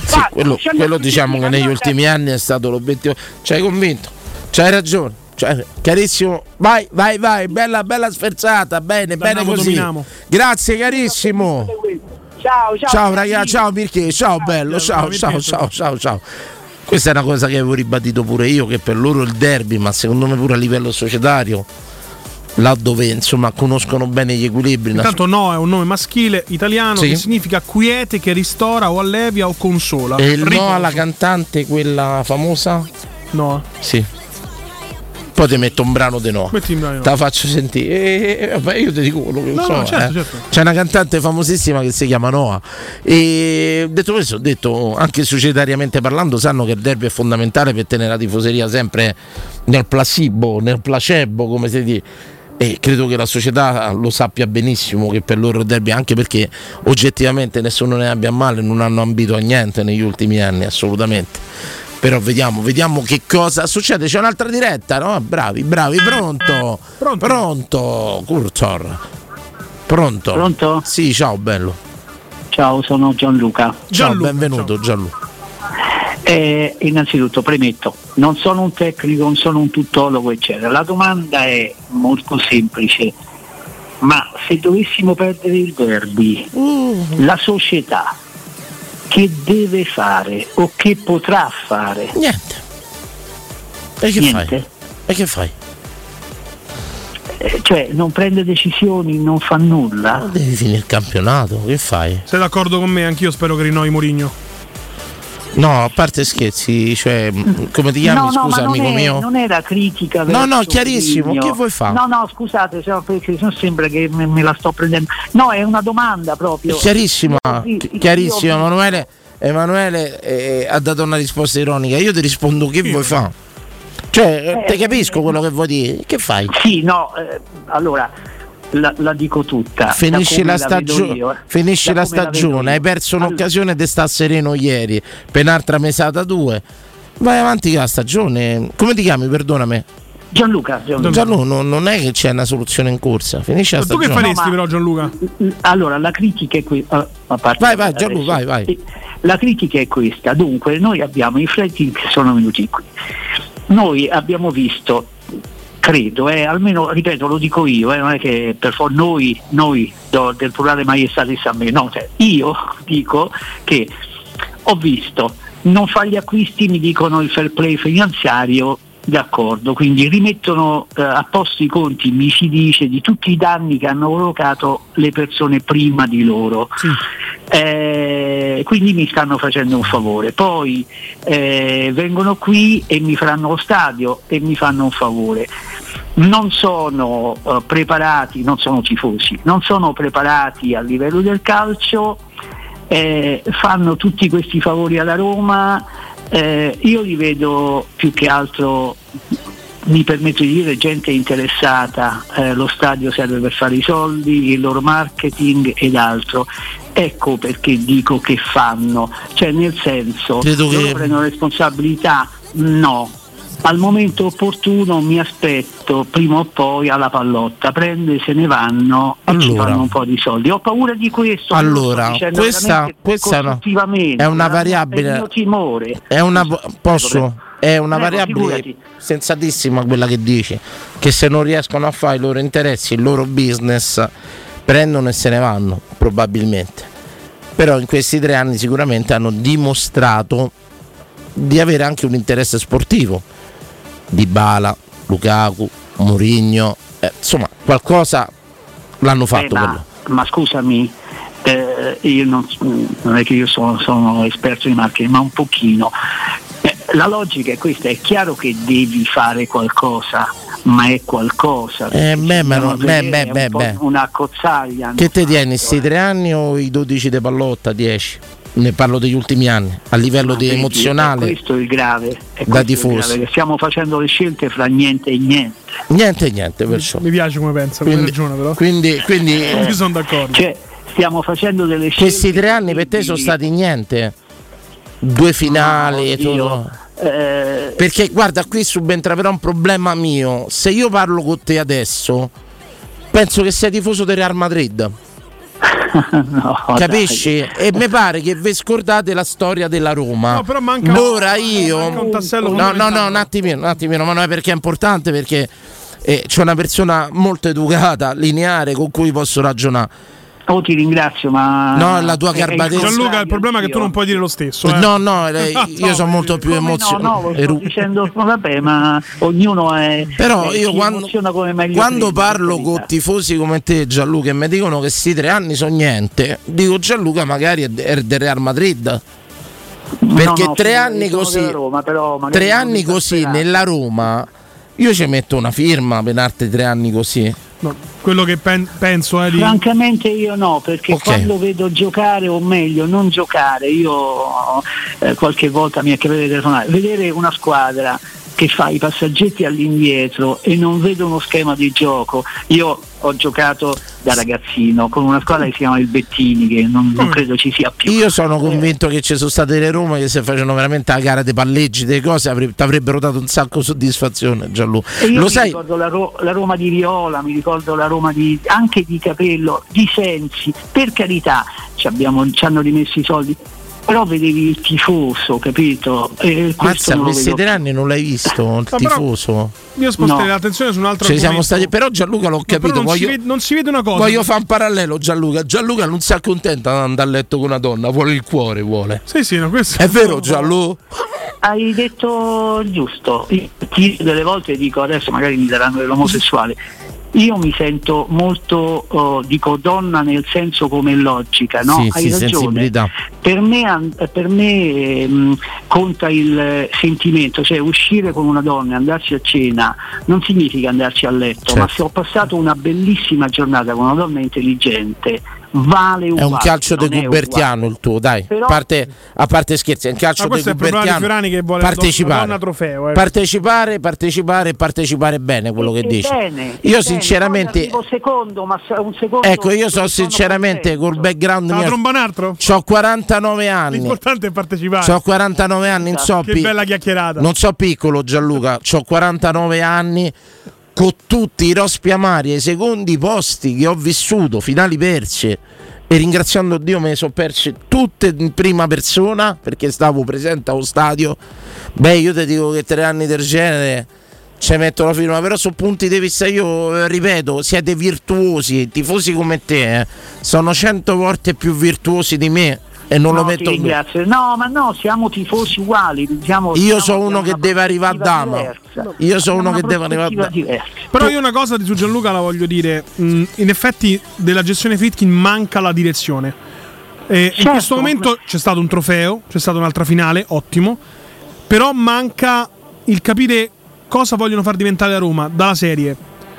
Sì, quello, quello diciamo che negli ultimi anni è stato l'obiettivo. Ci hai convinto, c'hai ragione. Cioè, chiarissimo, vai, vai, vai, bella, bella sferzata, bene, bene Dominiamo, così. dominiamo. Grazie carissimo. Ciao, ciao. Ciao ragazzi, ciao Mirche, ciao bello, ciao, ciao, ciao, ciao, ciao. Questa è una cosa che avevo ribadito pure io, che per loro il derby, ma secondo me pure a livello societario, là dove insomma conoscono bene gli equilibri. Intanto no è un nome maschile italiano Sì. che significa quiete che ristora o allevia o consola. E il no alla cantante, quella famosa? No. Sì. Poi ti metto un brano di no. Metti in brano. Te la faccio sentire. E, e, vabbè, io ti dico quello che No, so. no, certo, eh. certo. C'è una cantante famosissima che si chiama Noah. E detto questo, ho detto anche societariamente parlando, sanno che il derby è fondamentale per tenere la tifoseria sempre nel placebo, nel placebo, come si dice. E credo che la società lo sappia benissimo che per loro il derby, anche perché oggettivamente nessuno ne abbia a male, non hanno ambito a niente negli ultimi anni, assolutamente. Però vediamo, vediamo che cosa succede. C'è un'altra diretta, no? Bravi, bravi, pronto? Pronto? Pronto, Curtor. Pronto? Pronto? Sì, ciao bello. Ciao, sono Gianluca. Ciao, benvenuto Gianluca. Eh, innanzitutto premetto, non sono un tecnico, non sono un tuttologo, eccetera. La domanda è molto semplice. Ma se dovessimo perdere il derby, la società che deve fare o che potrà fare? Niente. E che Niente. fai? E che fai? Eh, cioè non prende decisioni, non fa nulla. Devi finire il campionato, che fai? Sei d'accordo con me? Anch'io spero che rinnovi Mourinho. No, a parte scherzi, cioè, mh, come ti chiami, no, no, scusa amico è, mio? non era critica. No, no, chiarissimo, Mourinho. che vuoi fare? No, no, scusate, se no, perché se no sembra che me, me la sto prendendo. No, è una domanda proprio. Chiarissima, Io- chi- chiarissima, io- Emanuele, Emanuele eh, ha dato una risposta ironica, io ti rispondo che vuoi fare? Cioè, Eh, te capisco quello che vuoi dire, che fai? Sì, no, eh, allora la, la dico tutta. Finisci da la, stagione, io, finisci Da la stagione, io. hai perso un'occasione di sta sereno ieri per un'altra mesata 2. Vai avanti con la stagione. Come ti chiami, perdonami? Gianluca, Gianluca. Gianluca, non, non è che c'è una soluzione in corsa. Finisci la Tu che stagione. faresti, però Gianluca? Allora, la critica è questa. Vai, vai, Gianluca, vai, vai. La critica è questa. Dunque, noi abbiamo i flighting che sono venuti qui. Noi abbiamo visto, credo, eh, almeno ripeto, lo dico io, eh, non è che per for- noi, noi do- del plurale maiestatis a me, no, cioè, io dico che ho visto non fa gli acquisti, mi dicono il fair play finanziario, d'accordo, quindi rimettono eh, a posto i conti, mi si dice, di tutti i danni che hanno provocato le persone prima di loro. Eh, quindi mi stanno facendo un favore. Poi eh, vengono qui e mi faranno lo stadio e mi fanno un favore. Non sono eh, preparati, non sono tifosi, non sono preparati a livello del calcio, eh, fanno tutti questi favori alla Roma, eh, io li vedo più che altro, mi permetto di dire, gente interessata, eh, lo stadio serve per fare i soldi, il loro marketing ed altro. Ecco perché dico che fanno, cioè nel senso, Credo loro che- prendono responsabilità? No. Al momento opportuno mi aspetto prima o poi alla pallotta, prende, se ne vanno e ci Allora. fanno un po' di soldi. Ho paura di questo. Allora, questa, questa è una- costruttivamente, è il variabile. mio timore. È una, posso? È una variabile figurati. sensatissima quella che dici. Che se non riescono a fare i loro interessi, il loro business, prendono e se ne vanno, probabilmente. però in questi tre anni sicuramente hanno dimostrato di avere anche un interesse sportivo. Di Bala, Lukaku, Mourinho, eh, insomma qualcosa l'hanno fatto. Eh, ma, ma scusami, eh, io non, non è che io sono, sono esperto di marketing, ma un pochino. Eh, la logica è questa, è chiaro che devi fare qualcosa, ma è qualcosa. Eh, beh, ma no, beh, vedere beh, un beh, beh. Una cozzaglia. Che te tieni, questi tre anni o i 12 di pallotta, 10? Ne parlo degli ultimi anni, a livello di Vedi, emozionale. è questo è il grave. È Da grave, che stiamo facendo le scelte fra niente e niente. Niente, niente, perciò. Mi piace come pensa, hai Quindi- ragione però. Quindi, quindi Io sono d'accordo. Cioè, stiamo facendo delle scelte. questi tre anni per te sono stati niente. Due finali. e oddio. tutto. Eh, Perché guarda, qui subentra però un problema mio. Se io parlo con te adesso, penso che sei tifoso del Real Madrid. Capisci? E mi pare che vi scordate la storia della Roma. No, però manca- Ora io. manca un tassello no, no, no, un attimino, un attimino, ma non è perché è importante, perché eh, c'è una persona molto educata, lineare, con cui posso ragionare. Oh, ti ringrazio, ma. No, la tua è- è garbatezza. Gianluca, il problema è che tu non puoi dire lo stesso. eh. No, no, eh, io sono molto più no, emozionato. no, lo sto dicendo, vabbè, ma ognuno è. Però eh, io quando, emoziona come meglio quando parlo con tifosi come te, Gianluca, e mi dicono che sti tre anni sono niente, dico Gianluca magari è, è del Real Madrid. Perché no, tre sì, anni sono così, Roma, tre anni così nella Roma, io ci metto una firma per altri tre anni così. No, quello che pen- penso è di. Francamente io no, perché Ok. quando vedo giocare, o meglio non giocare, io eh, qualche volta mi è capitato di telefonare, vedere una squadra che fa i passaggetti all'indietro e non vedo uno schema di gioco. Io ho giocato da ragazzino con una squadra che si chiama il Bettini, che non, non credo ci sia più. Io sono convinto che ci sono state le Roma che se facevano veramente la gara dei palleggi, delle cose, ti avrebbero dato un sacco di soddisfazione, Gianluca. E io Lo mi sai? ricordo la, Ro- la Roma di Viola, mi ricordo la Roma di, anche di Capello, di Sensi, per carità ci, abbiamo- ci hanno rimesso i soldi, però vedevi il tifoso, capito? E questo Mazza, non anni non l'hai visto, il però- tifoso? Io sposterei No. l'attenzione su un altro Ci siamo stati, però Gianluca l'ho capito. non, si Voglio, vede, non si vede una cosa. voglio fare un parallelo, Gianluca. Gianluca non si accontenta di andare a letto con una donna, vuole il cuore, vuole. Sì, sì, no, questo È vero, Gianluca? Hai detto giusto, Io ti- delle volte dico adesso magari mi daranno dell'omosessuale. Io mi sento molto, oh, dico donna nel senso come logica, no? Sì, Hai sì, ragione. sensibilità. Per me, per me ehm, conta il sentimento, cioè uscire con una donna e andarci a cena non significa andarci a letto, ma Certo. se ho passato una bellissima giornata con una donna intelligente, vale uguale. È un calcio è Gubertiano il tuo, dai. Però- Parte- a parte scherzi, è un calcio di Gubertiano. Partecipare. trofeo, eh. partecipare, partecipare, partecipare bene quello che E dici. bene, Io sinceramente, secondo, ma un secondo ecco, io so sinceramente col background mio. tromba un altro? Ho 49 anni. L'importante è partecipare. Ho 49 anni, non so, Che pi- bella chiacchierata. non so piccolo Gianluca, ho 49 anni con tutti i rospi amari ai secondi posti che ho vissuto, finali perse. E ringraziando Dio me ne sono perse tutte in prima persona perché stavo presente allo stadio. Beh, io ti dico che tre anni del genere ci metto la firma, però su punti di vista io eh, ripeto, siete virtuosi, tifosi come te, eh, sono cento volte più virtuosi di me e non lo No, metto ti ringrazio. No, ma no, siamo tifosi uguali. Siamo, Io sono uno che deve arrivare a dama. Io sono uno che deve arrivare a dama. Però io una cosa di su Gianluca la voglio dire. Mm, in effetti della gestione Fritkin manca la direzione. E In Certo. questo momento c'è stato un trofeo, c'è stata un'altra finale, ottimo. Però manca il capire cosa vogliono far diventare la Roma dalla serie.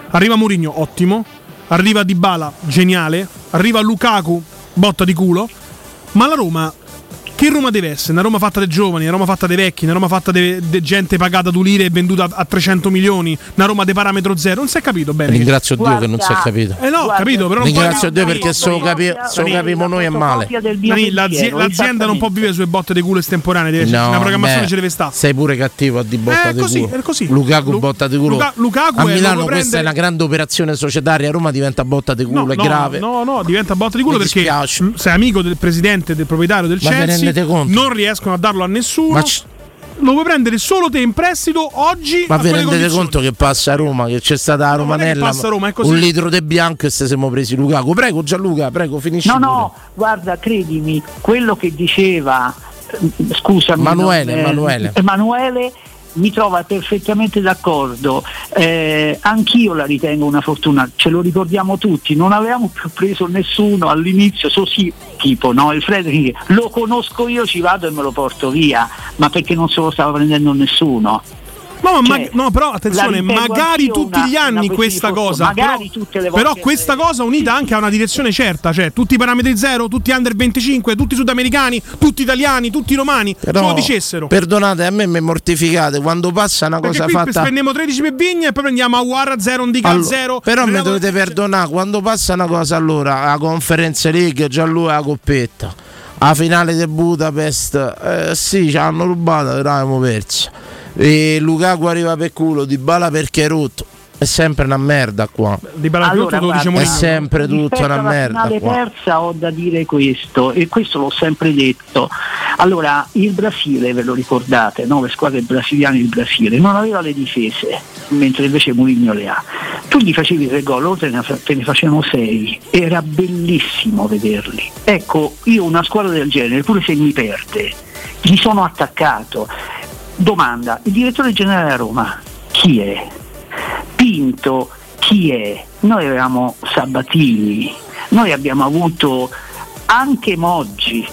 Arriva Mourinho, ottimo. Arriva Dybala, geniale. Arriva Lukaku, botta di culo. Ma la Roma che Roma deve essere? Una Roma fatta dei giovani, una Roma fatta dei vecchi, una Roma fatta di gente pagata due lire e venduta a 300 milioni, una Roma di parametro zero. Non si è capito bene. Ringrazio Dio che non si è capito. Eh no, ho capito, però Ringrazio Dio perché se lo, capi- se lo capimo noi è male. Dani, l'azi- l'azienda non può vivere sulle botte di culo estemporanee, deve No, una programmazione beh, ci deve stare. Sei pure cattivo a di botta Eh, di così, culo. è così. Lukaku Lu- botta di culo. Lukaku a Milano questa prende- è una grande operazione societaria, a Roma diventa botta di culo, No, è no, grave. No, no, diventa botta di culo Mi perché dispiace. sei amico del presidente, del proprietario del Chelsea. Rendete conto? Non riescono a darlo a nessuno. Ma c- lo puoi prendere solo te in prestito oggi. Ma vi rendete conto che passa a Roma, che c'è stata la Romanella, passa a Roma, è così. un litro di bianco e se siamo presi Lukaku. Prego Gianluca, prego, finisci. No, pure. no, guarda, credimi, quello che diceva, eh, scusami, Emanuele, non- eh, Emanuele. Emanuele mi trova perfettamente d'accordo. Eh, anch'io la ritengo una fortuna, ce lo ricordiamo tutti, non avevamo più preso nessuno all'inizio, so sì, tipo no, il Frederick, lo conosco io, ci vado e me lo porto via, ma perché non se lo stava prendendo nessuno. No, ma- no, però la attenzione, magari tutti gli anni questa cosa. magari però, tutte le volte però questa cosa unita anche a una direzione certa, cioè tutti i parametri zero, tutti under 25, tutti sudamericani, tutti italiani, tutti romani, Però, se lo dicessero. Perdonate, a me mi mortificate quando passa una Perché cosa qui fatta. spendiamo 13 per Vigna e poi prendiamo Aguara 0, Ndica Allora, 0. però mi dovete perdonare quando passa una cosa allora la conferenza league già lui la coppetta a finale di Budapest eh, sì ci hanno rubato però abbiamo perso e Lukaku arriva per culo Di Bala perché è rotto è sempre una merda qua Di Allora, guarda, è sempre tutta rispetto una merda finale qua. persa ho da dire questo e questo l'ho sempre detto. Allora, il Brasile, ve lo ricordate, no? le squadre brasiliane del Brasile, non aveva le difese, mentre invece Mourinho le ha. Tu gli facevi tre gol, loro te ne, te ne facevano sei, era bellissimo vederli. Ecco, io una squadra del genere, pure se mi perde, gli sono attaccato. Domanda, il direttore generale a Roma, chi è? Pinto, chi è? Noi avevamo Sabatini, noi abbiamo avuto anche Moggi.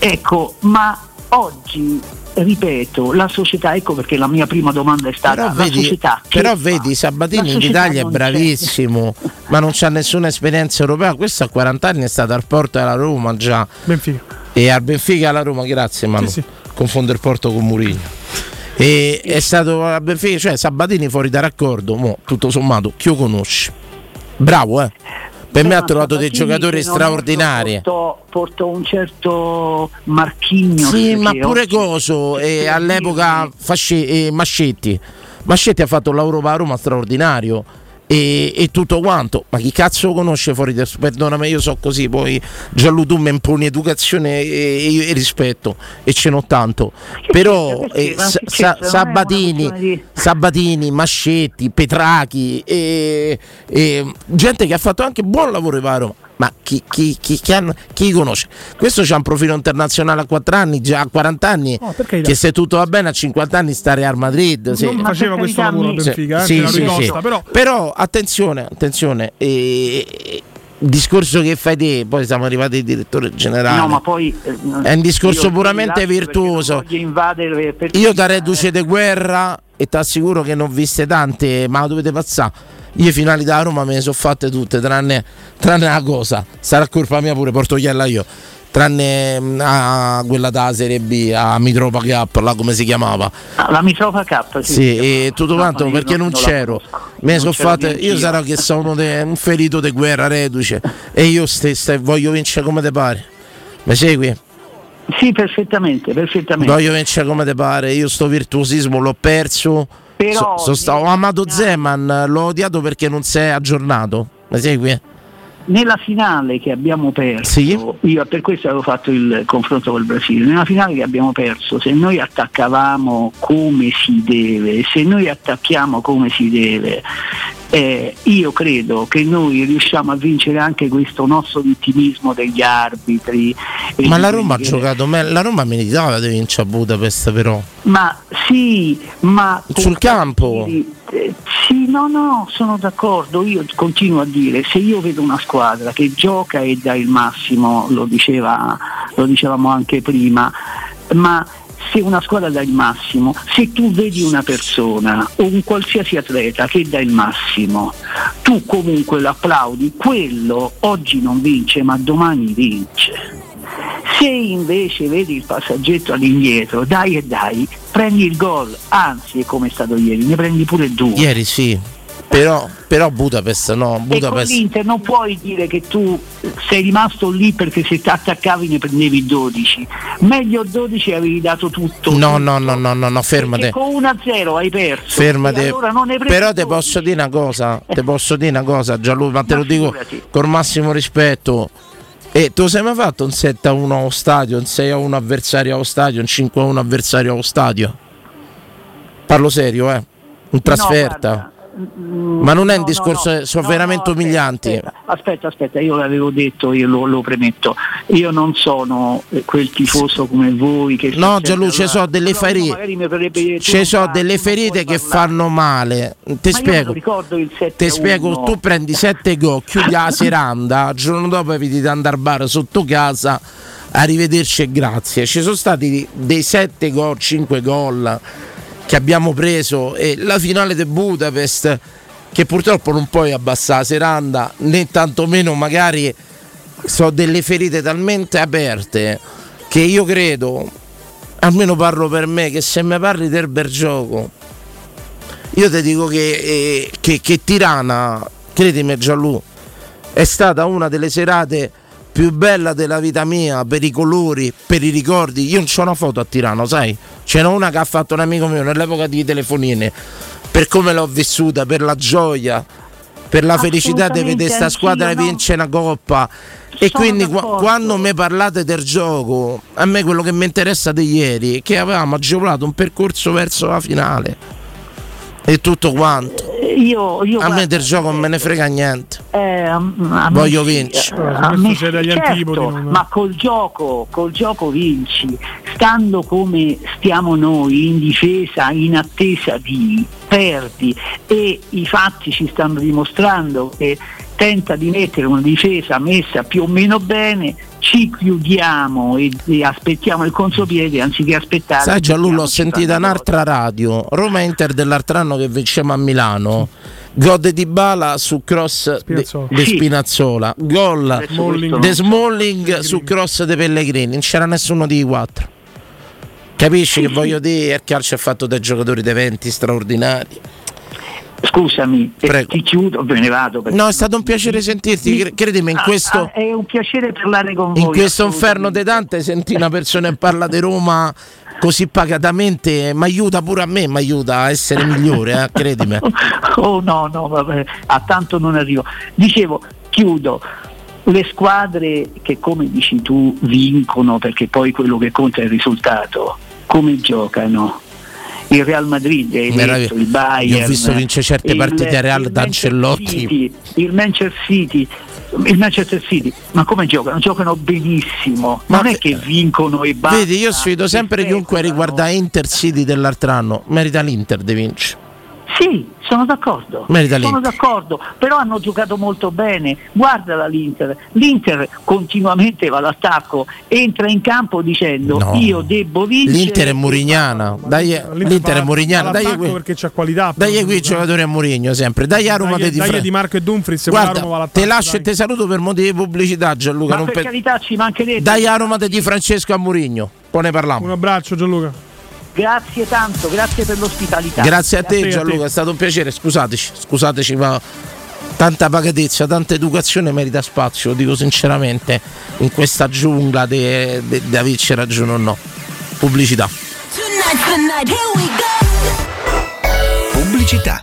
Ecco, ma oggi, ripeto, la società, ecco perché la mia prima domanda è stata però la vedi, società. però vedi Sabatini in società Italia è non c'è. bravissimo ma non c'ha nessuna esperienza europea questo a 40 anni è stato al porto della Roma già Benfica. e al Benfica alla Roma grazie Manu Sì, sì. Confondo il porto con Murigno e è stato Benfica cioè Sabatini fuori da raccordo mo, tutto sommato chi lo conosce bravo eh. Per me ha trovato dei giocatori straordinari. Portò, portò un certo Marchigno. Sì, ma pure Coso e all'epoca Fasce- e Mascetti. Mascetti ha fatto un lavoro la Roma straordinario e, e tutto quanto. Ma chi cazzo conosce fuori da Perdonami, io so così, poi Gianlu tu mi imponi educazione e, e rispetto e ce n'ho tanto. Però eh, Sa- Sa- Sabatini, di- Sabatini, Mascetti, Petrachi e, e gente che ha fatto anche buon lavoro Roma. Ma chi, chi, chi, chi hanno- chi conosce? Questo c'ha un profilo internazionale a 4 anni, già a 40 anni. per carità. che se tutto va bene a 50 anni sta a Real Madrid. sì. Non faceva questo lavoro a Benfica, eh, Sì, sì, ricosta, sì. però- Però attenzione, attenzione. eh, eh, il discorso che fai te, poi siamo arrivati al direttore generale. No, ma poi eh, È un discorso puramente virtuoso. invadere Io da reduce di guerra e ti assicuro che non ho viste tante, ma dovete passare. Io finali da Roma me ne sono fatte tutte, tranne, tranne una cosa. Sarà colpa mia pure, porto chiella io. Tranne mm, a quella da Serie B, a Mitropa Cup, là come si chiamava. Ah, la Mitropa Cup, sì. Sì, e tutto No, quanto perché non- non, c'ero. Me ne Non fatte. Io sarò che sono de- un ferito di guerra, reduce. E io stesso e voglio vincere come te pare. Mi segui? Sì, perfettamente, perfettamente. Voglio vincere come te pare. Io sto virtuosismo l'ho perso. Però- So- so sta- ho amato Zeman, l'ho odiato perché non si è aggiornato. Mi segui? Nella finale che abbiamo perso, io per questo avevo fatto il confronto col Brasile, nella finale che abbiamo perso, se noi attaccavamo come si deve, se noi attacchiamo come si deve, eh, io credo che noi riusciamo a vincere anche questo nostro vittimismo degli arbitri. Ma di la Roma ha giocato meglio. La Roma meritava di vincere a Budapest, però. Ma sì, ma Sul campo. Eh, sì, no, no, sono d'accordo. Io continuo a dire, se io vedo una squadra che gioca e dà il massimo, lo, diceva, lo dicevamo anche prima, ma se una squadra dà il massimo, se tu vedi una persona o un qualsiasi atleta che dà il massimo, tu comunque lo applaudi, quello oggi non vince, ma domani vince. Se invece vedi il passaggetto all'indietro, dai e dai, prendi il gol, anzi è come è stato ieri, ne prendi pure due. Ieri sì. Però, però Budapest no. E con Budapest. l'Inter non puoi dire che tu sei rimasto lì perché se ti attaccavi ne prendevi 12. Meglio 12 avevi dato tutto. No, no, no, no, no, no, fermate. Perché con 1-0 hai perso. Fermate. E allora Però ti 12. posso dire una cosa, ti posso dire una cosa, Gianluca, ma te lo dico figurati. con massimo rispetto. E tu sei mai fatto un 7 a 1 allo stadio, un 6 a 1 avversario allo stadio, un 5 a 1 avversario allo stadio? Parlo serio, eh. In trasferta. Ma non è un discorso, sono veramente umilianti. Aspetta, aspetta, aspetta, io l'avevo detto, io lo, lo premetto. Io non sono quel tifoso come voi che No, Gianluca, ci sono delle ferite. Ci sono delle ferite che fanno male. Ti spiego. ricordo il 7 Ti a spiego, 1. tu prendi 7 gol, chiudi la seranda, il giorno dopo eviti di andare al bar sotto casa, arrivederci e grazie. Ci sono stati dei 7 gol, 5 gol che abbiamo preso e la finale di Budapest che purtroppo non puoi abbassare la seranda né tantomeno magari sono delle ferite talmente aperte che io credo almeno parlo per me che se mi parli del bel gioco io ti dico che, eh, che, che Tirana credimi Gianlu è stata una delle serate più belle della vita mia per i colori, per i ricordi. Io non c'ho una foto a Tirano, sai? Ce n'è una che ha fatto un amico mio nell'epoca di telefonine. Per come l'ho vissuta, per la gioia, per la felicità di vedere sta squadra no? vincere una coppa. E Sono quindi d'accordo. quando mi parlate del gioco, a me quello che mi interessa di ieri è che avevamo agevolato un percorso verso la finale. E tutto quanto. Io, io A me del gioco non me ne frega niente. eh, me Voglio vincere. eh, me certo, ma col gioco, col gioco vinci. Stando come stiamo noi in difesa, in attesa di perdi e i fatti ci stanno dimostrando che tenta di mettere una difesa messa più o meno bene, ci chiudiamo e, e aspettiamo il contropiede anziché aspettare. Sai mettiamoci sentita tante un'altra radio, Roma Inter dell'altro anno che vinceva a Milano. Gol di Bala su cross di Spinazzola. di Sì. Spinazzola, gol Smalling. di Smalling su cross di Pellegrini, non c'era nessuno di quattro. Capisci che voglio dire? Il calcio è fatto dai giocatori di eventi straordinari. Scusami, Prego. ti chiudo, ve ne vado. No, è stato un piacere sentirti, cre- credimi, in Ah, questo, ah, è un piacere parlare con voi. in questo inferno di Dante senti una persona che parla di Roma così pacatamente, mi aiuta pure a me, mi aiuta a essere migliore, eh, credimi. Oh no, no, vabbè, a tanto non arrivo. Dicevo, chiudo. Le squadre che come dici tu vincono perché poi quello che conta è il risultato, come giocano? Il Real Madrid, Meraviglia. detto, il Bayern, Io ho visto vincere certe il- partite a Real il da Manchester Ancelotti. City, il Manchester City, il Manchester City, ma come giocano? Giocano benissimo, Ma non è che- che vincono e basta. Vedi, io sfido sempre chiunque riguarda Inter City dell'altro anno. Merita l'Inter di vincere. Sì, sono d'accordo. Merita sono d'accordo, però hanno giocato molto bene. Guardala l'Inter. L'Inter continuamente va all'attacco, entra in campo dicendo No. io devo vincere. L'Inter è murignana. Dai, l'Inter è murignana. Dai qui, perché c'ha qualità. dai qui i giocatori a Murigno sempre. Dai a Roma Dai, di dai di Marco e Dumfries. Guarda, Roma va te lascio e dai. te saluto per motivi di pubblicità, Gianluca. Ma non per pe- carità ci mancherebbe. Dai a Roma di Francesco a Murigno. Poi ne parliamo. Un abbraccio Gianluca. Grazie tanto, grazie per l'ospitalità. Grazie a a te, a Gianluca, te. è stato un piacere. Scusateci, scusateci, ma tanta pacatezza, tanta educazione merita spazio, lo dico sinceramente, in questa giungla da averci ragione o no. Pubblicità. Pubblicità.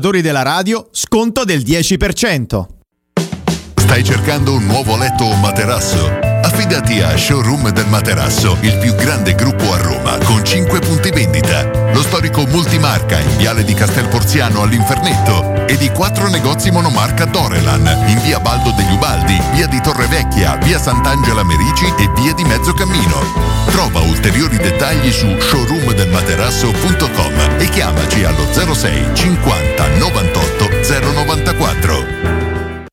della radio, sconto del 10%. Stai cercando un nuovo letto o materasso? Affidati a Showroom del Materasso, il più grande gruppo a Roma, con 5 punti vendita. Lo storico multimarca in Viale di Castel Porziano all'Infernetto e di 4 negozi monomarca Dorelan in Via Baldo degli Ubaldi, Via di Torrevecchia, Via Sant'Angela Merici e Via di Mezzocammino. Trova ulteriori dettagli su showroomdelmaterasso.com e chiamaci allo 06 50 98 094.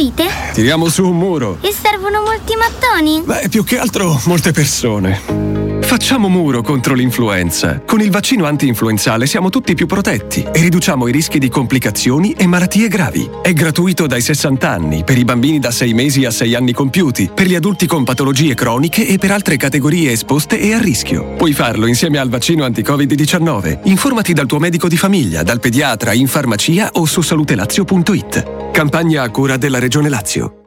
Costruite? Tiriamo su un muro. E servono molti mattoni? Beh, più che altro molte persone. Facciamo muro contro l'influenza. Con il vaccino anti-influenzale siamo tutti più protetti e riduciamo i rischi di complicazioni e malattie gravi. È gratuito dai 60 anni, per i bambini da 6 mesi a 6 anni compiuti, per gli adulti con patologie croniche e per altre categorie esposte e a rischio. Puoi farlo insieme al vaccino anti-Covid-19. Informati dal tuo medico di famiglia, dal pediatra, in farmacia o su salutelazio.it. Campagna a cura della Regione Lazio.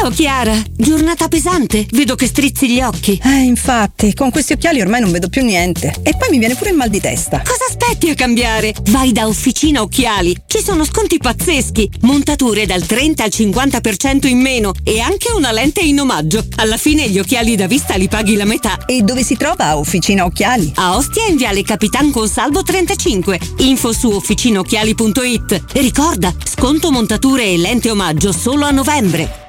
Ciao Chiara, giornata pesante, vedo che strizzi gli occhi. Eh, infatti, con questi occhiali ormai non vedo più niente. E poi mi viene pure il mal di testa. Cosa aspetti a cambiare? Vai da Officina Occhiali, ci sono sconti pazzeschi, montature dal 30 al 50% in meno e anche una lente in omaggio. Alla fine gli occhiali da vista li paghi la metà. E dove si trova Officina Occhiali? A Ostia in Viale Capitan Consalvo 35. Info su officinaocchiali.it. E ricorda, sconto montature e lente omaggio solo a novembre.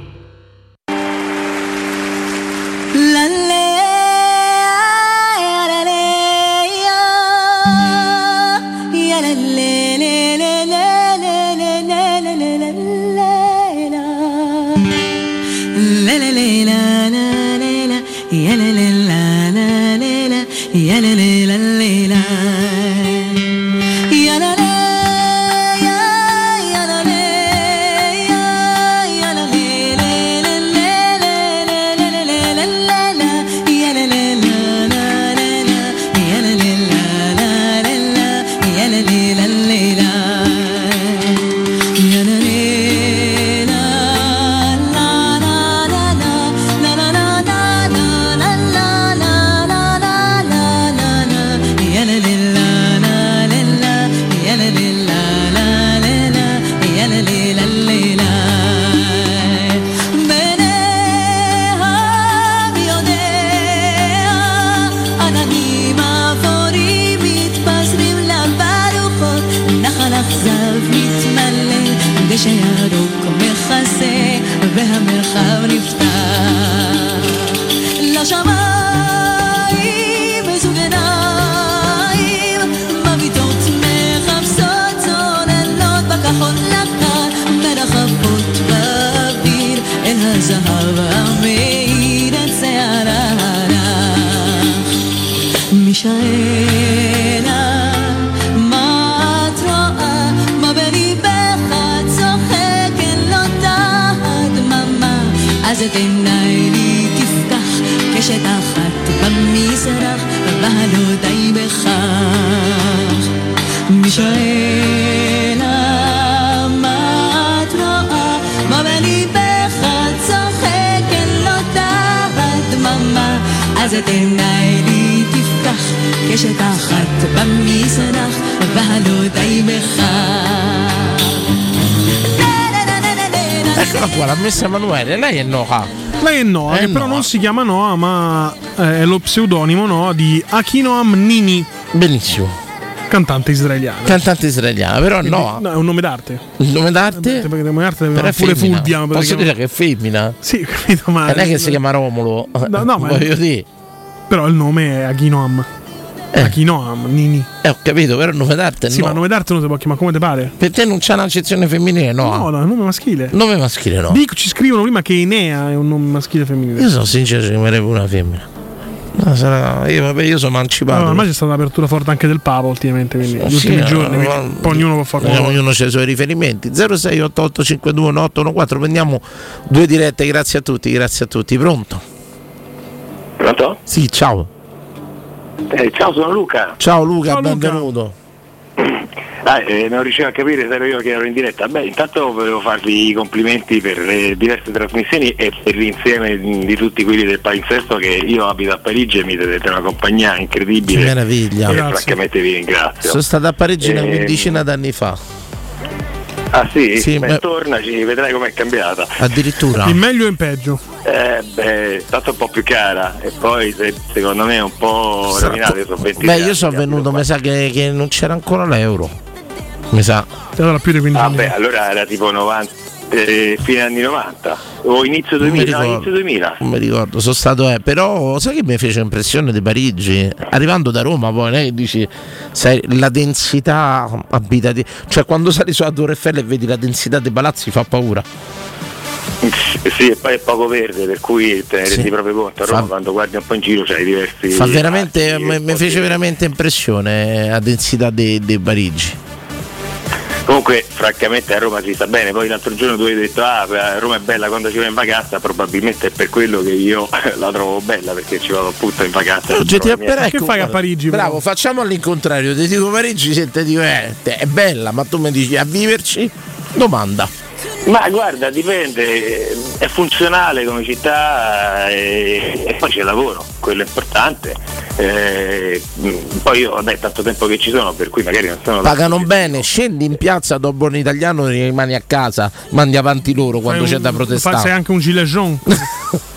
Lei è Noah, È che però Noah. non si chiama Noah, ma eh, è lo pseudonimo Noah di Akinoam Nini. Benissimo. Cantante israeliano. Cantante israeliana, però Quindi, no. no, è un nome d'arte. Il nome d'arte? Perché il nome d'arte Però è pure. Fulvia. Posso perché- dire che è femmina? Sì, capito, ma. Non è che si chiama Romolo. No, no, ma- Voglio dire. Però il nome è Akinoam. Akinoam Nini. Eh, ho capito, però il nome d'arte Sì, no. ma nome d'arte non si può chiamare come te pare. Per te non c'è un'accezione femminile, no? No, no, è un nome maschile. Nome maschile, no. Dico, ci scrivono prima che Enea è un nome maschile e femminile. Io sono sincero, ci chiamerebbe una femmina. No, sarà- io, vabbè, io sono emancipato. No, ormai c'è stata un'apertura forte anche del Papa ultimamente, quindi Eh, sì, ultimi eh, giorni, ma- quindi poi ognuno può fare Eh, quello ognuno ha i suoi riferimenti 0688521814 prendiamo due dirette grazie a tutti grazie a tutti pronto? Pronto? sì ciao Eh, ciao, sono Luca. ciao Luca Ciao, Luca. benvenuto Ah, eh, non riuscivo a capire se ero io che ero in diretta. Beh, intanto volevo farvi i complimenti per le diverse trasmissioni e per l'insieme di tutti quelli del palinsesto che io abito a Parigi e mi date una compagnia incredibile. Che meraviglia. E Grazie. francamente vi ringrazio. sono stato a Parigi una Ehm, quindicina d'anni fa Ah sì? Sì, Beh, beh- tornaci, vedrai com'è cambiata. addirittura In meglio e in peggio. Eh, beh, tanto un po' più cara e poi se- secondo me è un po' rovinata, io sono 20 beh io sono venuto mi sa che, che non c'era ancora l'euro mi sa allora più di 15 Ah beh, allora era tipo 90, eh, fine anni 90 o inizio Non mi 2000, no, ricordo. inizio 2000. non mi ricordo sono stato eh, però sai che mi fece impressione di Parigi arrivando da Roma poi lei dici sai, la densità abitativa cioè quando sali sulla Torre Eiffel e vedi la densità dei palazzi fa paura Sì, e poi è poco verde, per cui te ne Sì. rendi proprio conto. A Roma Fa- quando guardi un po' in giro c'hai diversi. fa veramente mi, fece veramente impressione la densità di di Parigi Comunque, francamente, a Roma si sta bene. Poi l'altro giorno tu hai detto: Ah, Roma è bella quando ci vai in vacanza. Probabilmente è per quello che io la trovo bella, perché ci vado appunto in vacanza. Oggettiva- Trovo la mia- però ecco, Bravo, facciamo all'incontrario. Ti dico Parigi se ti è bella, ma tu mi dici a viverci? Domanda. Ma guarda, dipende, è funzionale come città eh, e, poi c'è lavoro, quello è importante. Eh, poi io vabbè, è tanto tempo che ci sono, per cui magari non sono Pagano bene, scendi in piazza dopo un italiano e rimani a casa, mandi avanti loro quando Fai c'è un- da fai- protestare. Sei anche un gilet jaune.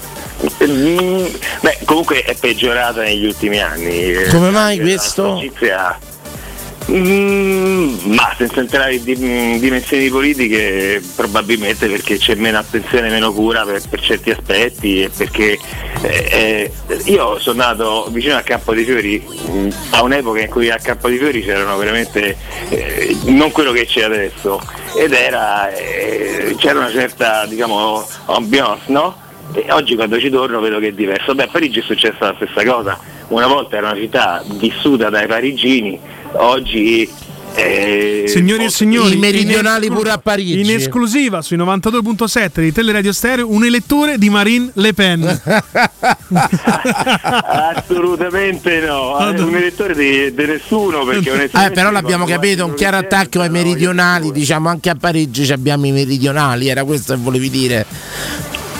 Mm, Beh, comunque è peggiorata negli ultimi anni. Eh, Come mai la questo? sporcizia- Mm, ma senza entrare in di- dimensioni politiche, probabilmente perché c'è meno attenzione, meno cura per, per certi aspetti e perché eh, eh, io sono nato vicino al Campo dei Fiori mh, a un'epoca in cui al Campo dei Fiori c'erano veramente eh, non quello che c'è adesso ed era eh, c'era una certa diciamo ambiance, no? E oggi quando ci torno vedo che è diverso. Beh, a Parigi è successa la stessa cosa. Una volta era una città vissuta dai parigini, oggi eh, Signori e signori, i meridionali in pure a Parigi. In esclusiva sui 92.7 di Teleradio Stereo, un elettore di Marine Le Pen. assolutamente no, un elettore di, di nessuno perché Eh, però l'abbiamo capito, un chiaro attacco ai meridionali, diciamo anche a Parigi ci abbiamo i meridionali, era questo che volevi dire.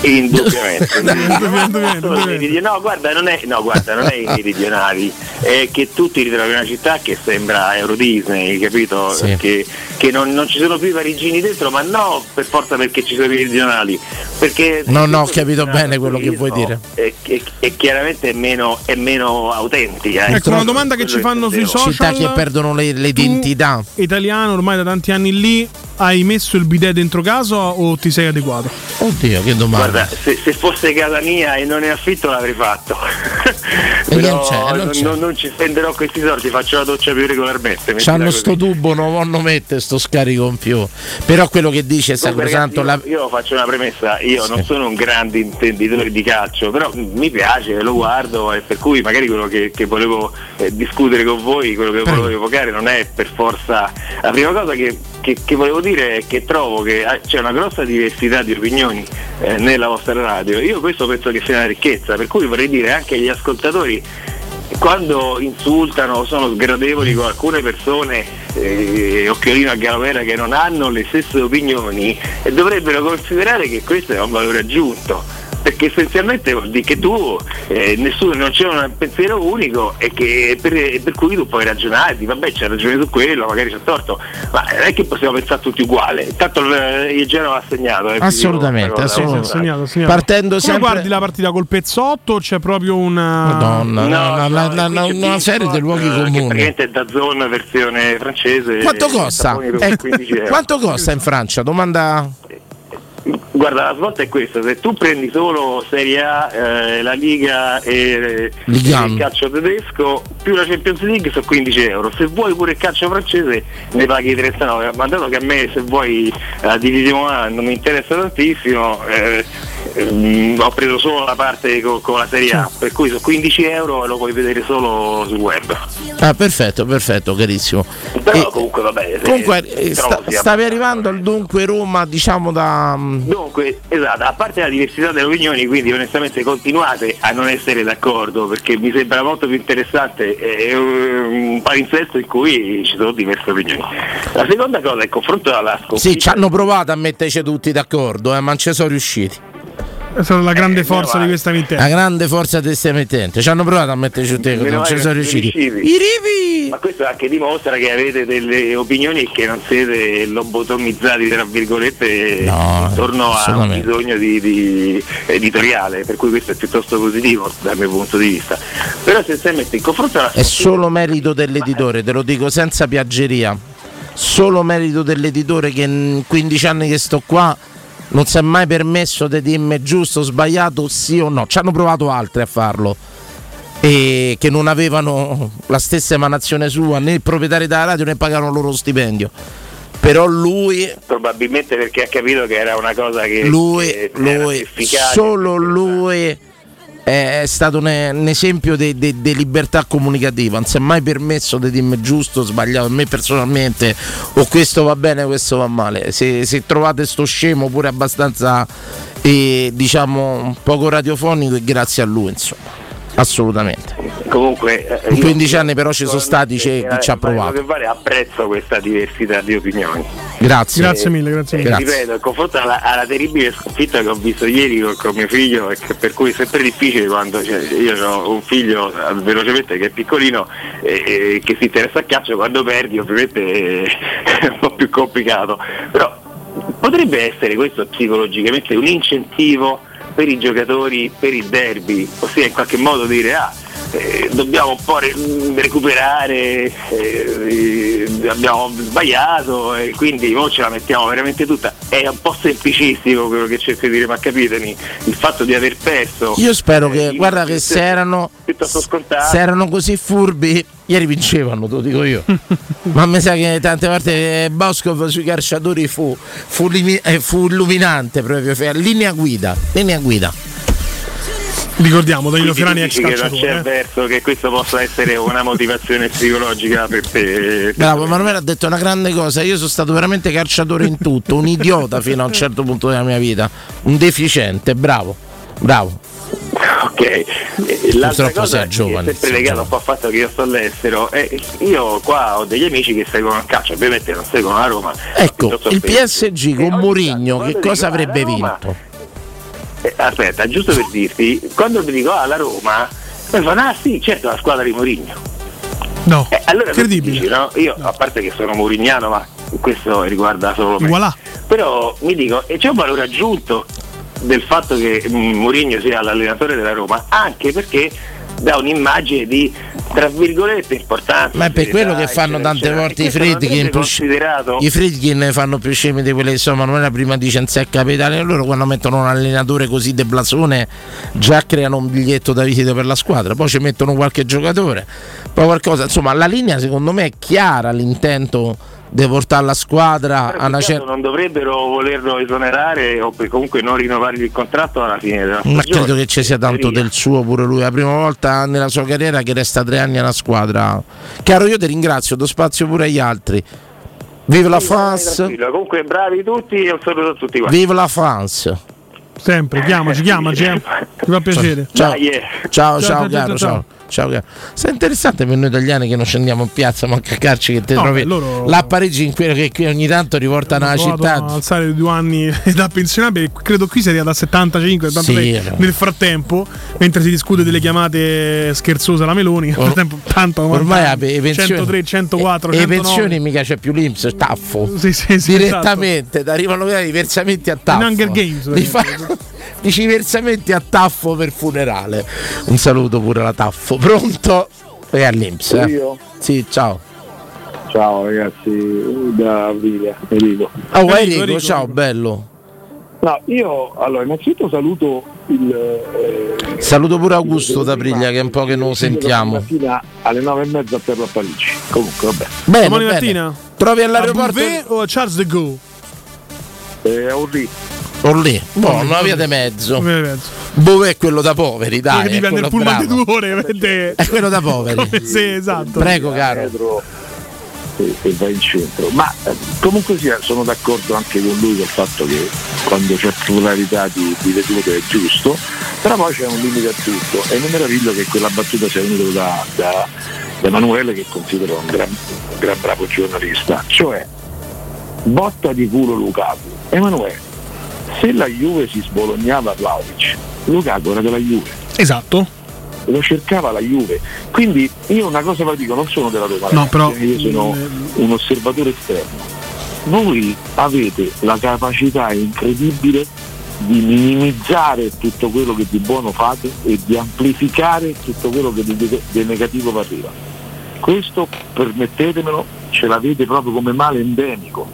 Indubbiamente. no, guarda, non è, no, guarda, non è i meridionali, è che tu ti ritrovi in una città che sembra Euro Disney, capito? Sì. Che, che non, non ci sono più i parigini dentro, ma no per forza perché ci sono i meridionali. Perché No, no, ho capito bene quello che vuoi dire. è, è- è chiaramente è meno, è meno autentica. Ecco una domanda che ci fanno sui social. Città che perdono le, le identità. Italiano, ormai da tanti anni lì, hai messo il bidet dentro casa o ti sei adeguato? Oddio, che domanda. Guarda, se, se fosse casa mia e non ne affitto l'avrei fatto. Però non c'è, non non, c'è. non- non ci spenderò questi soldi, faccio la doccia più regolarmente. C'hanno sto tubo, non vanno mettere sto scarico in più. Però quello che dice Comunque, Sacrosanto, ragazzi, la... io, io faccio una premessa, io Sì. non sono un grande intenditore di calcio, però mi piace, lo guardo e per cui magari quello che, che volevo eh, discutere con voi, quello che volevo evocare non è per forza. La prima cosa che, che- che volevo dire è che trovo che ah, c'è una grossa diversità di opinioni eh, nella vostra radio. Io questo penso che sia una ricchezza, per cui vorrei dire anche agli ascoltatori quando insultano o sono sgradevoli con alcune persone, eh, occhiolino a galovera, che non hanno le stesse opinioni, eh, dovrebbero considerare che questo è un valore aggiunto. Perché essenzialmente vuol dire che tu eh, nessuno, non c'è un pensiero unico e che per, per cui tu puoi ragionare, di, vabbè c'è ragione su quello, magari c'è torto, ma non è che possiamo pensare tutti uguali. Intanto il, il Genova ha segnato. eh, Assolutamente, assolutamente. Segnato, segnato. Partendo Come sempre- guardi la partita col pezzotto c'è proprio una. Madonna, No, una, no, una- e una- una serie di luoghi eh, Che comuni. praticamente è da zone versione francese. Quanto eh, costa? Eh, 15 euro. quanto costa in Francia? Domanda. Guarda, la svolta è questa, se tu prendi solo Serie A, eh, la Liga e, e 1. il calcio tedesco, più la Champions League sono 15 euro. Se vuoi pure il calcio francese ne paghi 39, ma dato che a me se vuoi la Division 1 non mi interessa tantissimo, eh, ehm, ho preso solo la parte co- con, la Serie A, per cui sono 15 euro e lo puoi vedere solo sul web. Ah, perfetto, perfetto, carissimo. Però comunque vabbè. Comunque, eh, sta- stavi arrivando al dunque Roma, diciamo da. Dunque, esatto, a parte la diversità delle opinioni, quindi onestamente continuate a non essere d'accordo perché mi sembra molto più interessante eh, un palinsesto in cui ci sono diverse opinioni. La seconda cosa è il confronto alla Sì, sconfitta. ci hanno provato a metterci tutti d'accordo, eh, ma non ci sono riusciti. È la grande Eh, forza di questa La mittente. grande forza di questa emittente. Ci hanno provato a metterci d'accordo, Meno non ci sono riusciti. riusciti. Ma questo anche dimostra che avete delle opinioni e che non siete lobotomizzati tra virgolette No, intorno a un bisogno di, di editoriale, per cui questo è piuttosto positivo dal mio punto di vista. Però essenzialmente il confronto alla È solo merito dell'editore, te lo dico senza piaggeria. Solo merito dell'editore che in 15 anni che sto qua non si è mai permesso di dirmi giusto, sbagliato, sì o no. Ci hanno provato altri a farlo. E che non avevano la stessa emanazione sua, né il proprietario della radio né pagavano loro stipendio. Però lui, probabilmente perché ha capito che era una cosa che lui, che lui, solo lui è stato un, esempio di libertà comunicativa. Non si è mai permesso di dirmi giusto o sbagliato. A me personalmente, o questo va bene, questo va male. Se, se trovate sto scemo pure abbastanza, eh, diciamo, poco radiofonico, è grazie a lui, insomma. Assolutamente. Comunque, eh, In io- 15 anni però ci sono stati c'è eh, chi ci ha provato. che vale, apprezzo questa diversità di opinioni. Grazie. Grazie mille, grazie Eh, mille. ripeto, il confronto alla, alla terribile sconfitta che ho visto ieri con, con mio figlio, e che per cui è sempre difficile quando cioè, io ho un figlio eh, velocemente che è piccolino e, e che si interessa a calcio, quando perdi ovviamente è un po' più complicato. Però potrebbe essere questo psicologicamente un incentivo per i giocatori per il derby, ossia in qualche modo dire ah eh, dobbiamo un po' re- recuperare, eh, abbiamo sbagliato e quindi ora ce la mettiamo veramente tutta. È un po' semplicistico quello che cerco di dire, ma capitemi, il fatto di aver perso. Io spero che, eh, guarda che se erano, se erano così furbi, ieri vincevano, te lo dico io. Ma mi sa che tante volte eh, Boscov sui calciatori fu, fu, limi- eh, fu illuminante proprio, fe- linea guida, linea guida. Ricordiamo Danilo tu ex che non c'è calciatore. eh. verso che questo possa essere una motivazione psicologica per te. Bravo, Manuela ha detto una grande cosa. Io sono stato veramente calciatore in tutto, un idiota fino a un certo punto della mia vita, un deficiente. Bravo, bravo. Ok, Eh, l'altra Purtroppo cosa sei giovane, è sempre sei legato un po' al fatto che io sto all'estero e io qua ho degli amici che seguono il calcio, ovviamente non seguono la Roma. Ecco, il. PSG con Mourinho che cosa avrebbe vinto? Eh, aspetta, giusto per dirti, quando mi dico ah la Roma, mi fanno ah sì, certo la squadra di Mourinho. No, Eh, allora Credibile. dici, no? Io a parte che sono murignano, ma questo riguarda solo me. Voilà. Però mi dico, e c'è un valore aggiunto del fatto che mm, Mourinho sia l'allenatore della Roma, anche perché dà un'immagine di tra virgolette importanza. Ma è per quello che fanno tante volte i considerato I Friedkin fanno più scemi di quelle insomma non era prima dice in sé capitale loro quando mettono un allenatore così de blasone già creano un biglietto da visita per la squadra poi ci mettono qualche giocatore poi qualcosa insomma la linea secondo me è chiara l'intento di portare la squadra a una certa non dovrebbero volerlo esonerare o comunque non rinnovargli il contratto alla fine della ma stagione. credo che ci sia tanto del suo pure lui la prima volta nella sua carriera che resta tre anni alla squadra caro io ti ringrazio do spazio pure agli altri vive la France Comunque bravi tutti e un saluto a tutti quanti. vive la France Sempre, chiamaci, chiamaci, eh. Mi fa piacere. Ciao, Dai, eh. ciao, ciao, ciao, caro, ciao, ciao. Ciao, caro. Sei interessante per noi italiani che non scendiamo in piazza, ma a cacarci che te No, trovi loro- là a Parigi in quello che qui ogni tanto riportano la provato città. alzare due anni da pensionabile, credo qui sia arrivata a 75, 76 Sì, nel frattempo, mentre si discute delle chiamate scherzose alla Meloni, nel Or- frattempo tanto Ormai 90 le pensioni, 103, 104, e, e 109. pensioni mica c'è più l'Inps, taffo. Sì, sì, sì, Direttamente, ti arrivano i versamenti a taffo. In Hunger Games, Di fa- Dici versamenti a taffo per funerale. Un saluto pure alla taffo. Pronto? E all'Inps. Eh? Io? Sì, ciao. Ciao ragazzi, da Villa, Enrico. Oh, Enrico, ciao, bello. No, io allora innanzitutto saluto il eh, Saluto pure Augusto da Priglia che è un po' che non lo sentiamo. mattina alle nove e mezza per la Parigi. Comunque vabbè. Bene, Domani bene. mattina? Trovi A all'aeroporto Bouvet o a Charles de Gaulle? Eh, Orri. Orlì. Una via di mezzo. Una via di mezzo. Dove è quello da poveri, dai. Perché è dipende quello il pullman di due ore, vedete? È quello da poveri. Come- sì, esatto. Prego, caro. E, e vai in centro. Ma eh, comunque sia, sono d'accordo anche con lui col fatto che quando c'è pluralità di, di vedute è giusto, però poi c'è un limite a tutto e mi meraviglio che quella battuta sia venuta da, da, da Emanuele che considero un gran, un gran bravo giornalista, cioè botta di culo Lukaku. Emanuele, se la Juve si sbolognava a Vlaovic, Lukaku era della Juve Esatto. lo cercava la Juve. Quindi io una cosa vi dico, non sono della Roma, No, però- io sono un osservatore esterno. Voi avete la capacità incredibile di minimizzare tutto quello che di buono fate e di amplificare tutto quello che di, di negativo vi arriva. Questo, permettetemelo, ce l'avete proprio come male endemico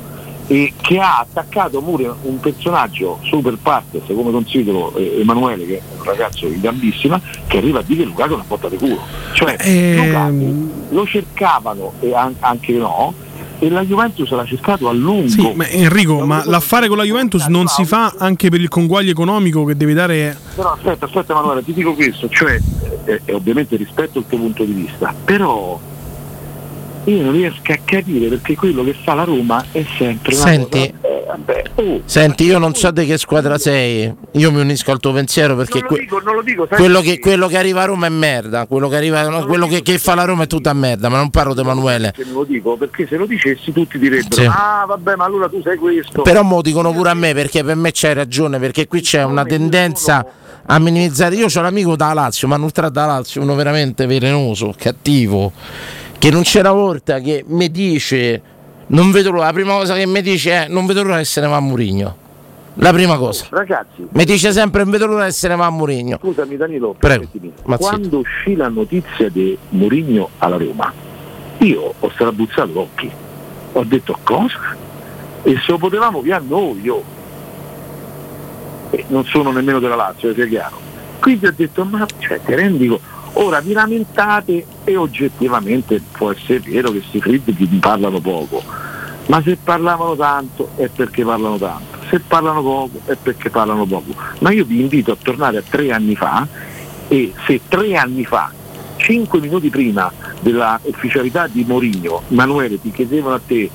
e che ha attaccato pure un personaggio super partes come considero eh, Emanuele che è un ragazzo di gambissima che arriva a dire che Lukaku è una botta di culo cioè Ehm. Lukaku lo cercavano e an- anche no e la Juventus l'ha cercato a lungo Sì, ma Enrico, ma l'affare con la Juventus non si fa anche per il conguaglio economico che deve dare. però aspetta aspetta Emanuele ti dico questo cioè eh, eh, ovviamente rispetto il tuo punto di vista però io non riesco a capire perché quello che fa la Roma è sempre una Senti. cosa, eh, oh, Senti, io non so di che squadra sei. Io mi unisco al tuo pensiero perché non lo dico, non lo dico quello, che, quello che arriva a Roma è merda. Quello che, arriva, no, quello che, che fa la Roma è tutta merda. Ma non parlo di Emanuele. Se lo dico perché se lo dicessi tutti direbbero Sì. ah vabbè ma allora tu sei questo Però mo dicono pure a me perché per me c'hai ragione. Perché qui c'è una tendenza a minimizzare. Io ho l'amico da Lazio, ma non da Lazio, uno veramente velenoso, cattivo. Che non c'era volta che mi dice. Non vedo l'ora, la prima cosa che mi dice è non vedo l'ora che se ne va a Murigno. La prima cosa. Ragazzi, Mi dice sempre in vedo l'ora che se ne va a Mourinho. scusami Danilo, Prego. quando uscì la notizia di Mourinho alla Roma, io ho strabuzzato l'occhio. Ho detto cosa? E se lo potevamo via noi, io. E non sono nemmeno della Lazio, sia chiaro. Quindi ho detto, ma cioè, ti rendi conto? Ora vi lamentate e oggettivamente può essere vero che questi fritti parlano poco, ma se parlavano tanto è perché parlano tanto, se parlano poco è perché parlano poco. Ma io vi invito a tornare a tre anni fa e se tre anni fa, cinque minuti prima della ufficialità di Mourinho, Manuele ti chiedevano a te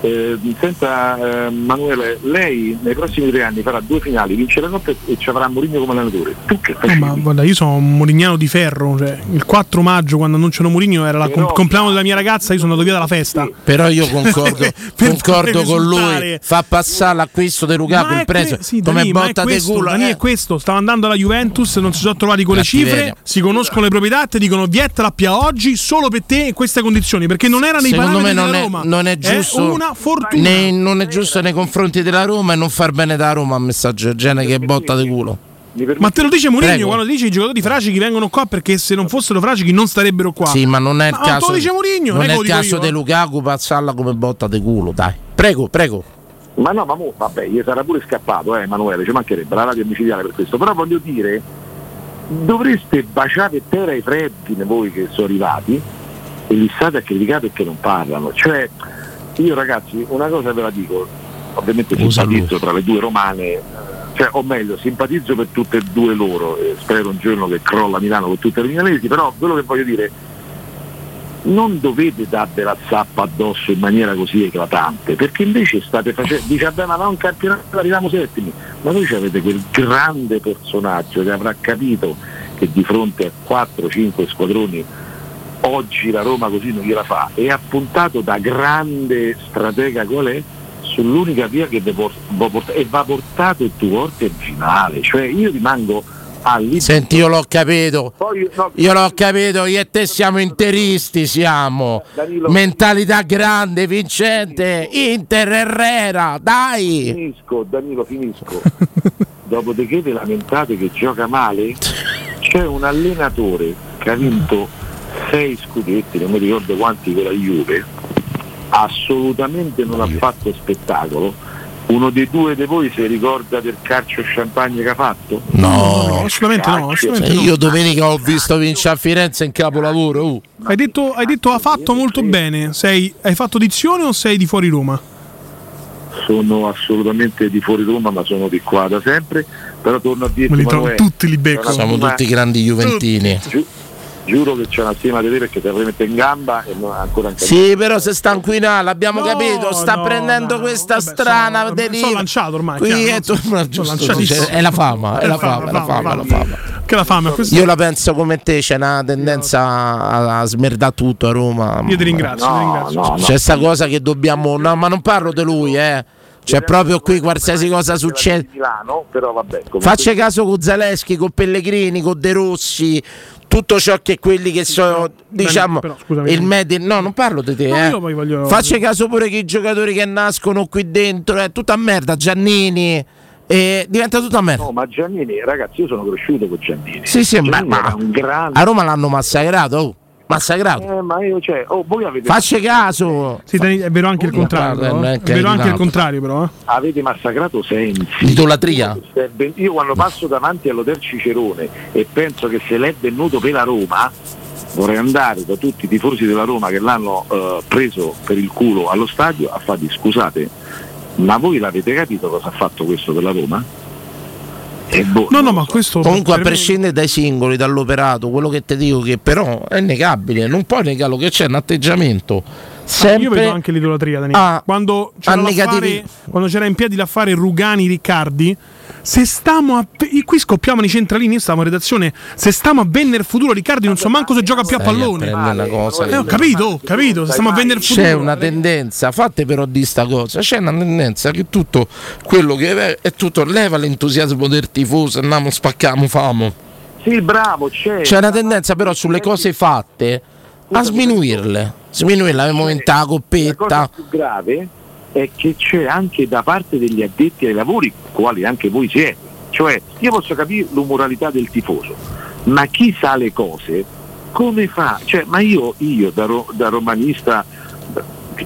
eh, senta eh, Manuele, lei nei prossimi tre anni farà due finali, vince la Coppa e ci avrà Mourinho come allenatore. Tu che fai? No, ma guarda, io sono un morignano di ferro. Cioè, il 4 maggio, quando annunciano Mourinho, era il Però- compleanno della mia ragazza. Io sono andato via dalla festa. Però io concordo, concordo con lui. Fa passare l'acquisto di Lukaku è il prezzo que- sì, come Dani, è botta di culo. Dani, eh. è questo. Stava andando alla Juventus, non si sono trovati con le cifre, Cattiveria. si conoscono le proprietà, ti dicono viettala a oggi solo per te in queste condizioni, perché non era nei Secondo me parametri non della è, Roma. non è giusto. una fortuna. né- non è giusto nei confronti della Roma e non far bene da Roma a messaggio del genere che botta di culo. Ma te lo dice Mourinho quando dice i giocatori fragichi vengono qua perché se non fossero fragichi non starebbero qua. Sì, ma non è il Ma caso. dice Mourinho, non è è il caso di Lukaku passarla come botta di culo, dai. Prego, prego. Ma no, ma mo, vabbè, gli sarà pure scappato, eh, Emanuele, ci mancherebbe la radio è micidiale per questo, però voglio dire, dovreste baciare terra ai freddi voi che sono arrivati e li state a criticare perché non parlano. Cioè, io ragazzi, una cosa ve la dico, ovviamente simpatizzo tra le due romane, eh, cioè, o meglio, simpatizzo per tutte e due loro, e spero un giorno che crolla Milano con tutte le milanesi, però quello che voglio dire non dovete darvi la zappa addosso in maniera così eclatante, perché invece state facendo, dice ma non campionato arriviamo settimi, ma voi avete quel grande personaggio che avrà capito che di fronte a 4-5 squadroni oggi la Roma così non gliela fa e ha puntato da grande stratega qual è sull'unica via che vi por- vi porta- e va portato il tuo forte in finale, cioè io rimango all'idea Senti, io l'ho capito. Poi, no, Io l'ho capito, io e te siamo interisti, siamo. Danilo. Mentalità grande, vincente. Inter Herrera, dai. Finisco, Danilo, finisco. Dopodiché vi lamentate che gioca male? C'è un allenatore che ha vinto sei scudetti, non mi ricordo quanti con la Juve, assolutamente non ha fatto spettacolo. Uno dei due di voi si ricorda del calcio champagne che ha fatto? No, assolutamente no, assolutamente no. Io domenica ho visto vincere a Firenze in capolavoro. uh. Hai detto, hai detto ha fatto molto bene. Sei, hai fatto dizione o sei di fuori Roma? Sono assolutamente di fuori Roma, ma sono di qua da sempre. Però torno a dirti Me li trovo Manuele, tutti li becco. Siamo tutti grandi juventini. Giu- giuro che c'è una stima di te perché te la mette in gamba e non ancora anche Sì, però se sta inquinando, l'abbiamo No, capito. Sta no, prendendo no, questa vabbè, strana sono- deriva. sono lanciato ormai, Qui chiaro, è, Sono giusto, dice- è la fama, è la fama, è la fama, è la fama. Che la fame, questo Io la penso come te, c'è una tendenza a, a smerdare tutto a Roma. Io ti ringrazio, ti ringrazio. C'è questa cosa che dobbiamo. No, ma non parlo di lui, eh. C'è proprio qui qualsiasi cosa succede. Milano, però vabbè. Faccia caso con Zaleschi, con Pellegrini, con De Rossi, tutto ciò che quelli che sono, diciamo, però, scusami. il medio. No, non parlo di te, No, eh. io poi voglio- Faccia caso pure che i giocatori che nascono qui dentro, è tutta merda. Giannini, eh, diventa tutta merda. No, ma Giannini, ragazzi, io sono cresciuto con Giannini. Sì, sì, ma, Giannini ma un grande. a Roma l'hanno massacrato. oh, massacrato. Eh, ma io, cioè, oh, voi avete, Faccia caso. Sì, è vero anche il contrario. non eh. è vero anche il incredibile. contrario, però. eh. avete massacrato Sensi. Idolatria. Io quando passo davanti all'Hotel Cicerone e penso che se l'è venuto per la Roma, vorrei andare da tutti i tifosi della Roma che l'hanno eh, preso per il culo allo stadio a fargli scusate, ma voi l'avete capito cosa ha fatto questo per la Roma? E boh, No, no, ma questo. Comunque, a prescindere dai singoli, dall'operato, quello che ti dico che però è innegabile, non puoi negarlo che c'è un atteggiamento sempre Io vedo anche l'idolatria, Dani. Ah, quando, c'era a negativi- quando c'era in piedi l'affare Rugani Riccardi, se stiamo a. Qui scoppiamo i centralini, io stavo in redazione. Se stiamo a vendere il futuro, Riccardi non so manco se gioca più a pallone. una cosa Eh, ho capito, ho capito. Se stiamo a vendere il futuro. c'è una tendenza, fate però di sta cosa, c'è una tendenza che tutto quello che è, è tutto leva l'entusiasmo del tifoso, andiamo, spacchiamo, famo. Sì, bravo, c'è. C'è una tendenza però sulle cose fatte a sminuirle, sminuirle, abbiamo vinto la La cosa coppetta. più grave è che c'è anche da parte degli addetti ai lavori, quali anche voi siete. Cioè, io posso capire l'umoralità del tifoso, ma chi sa le cose, come fa? Cioè, ma io, io da, ro- da romanista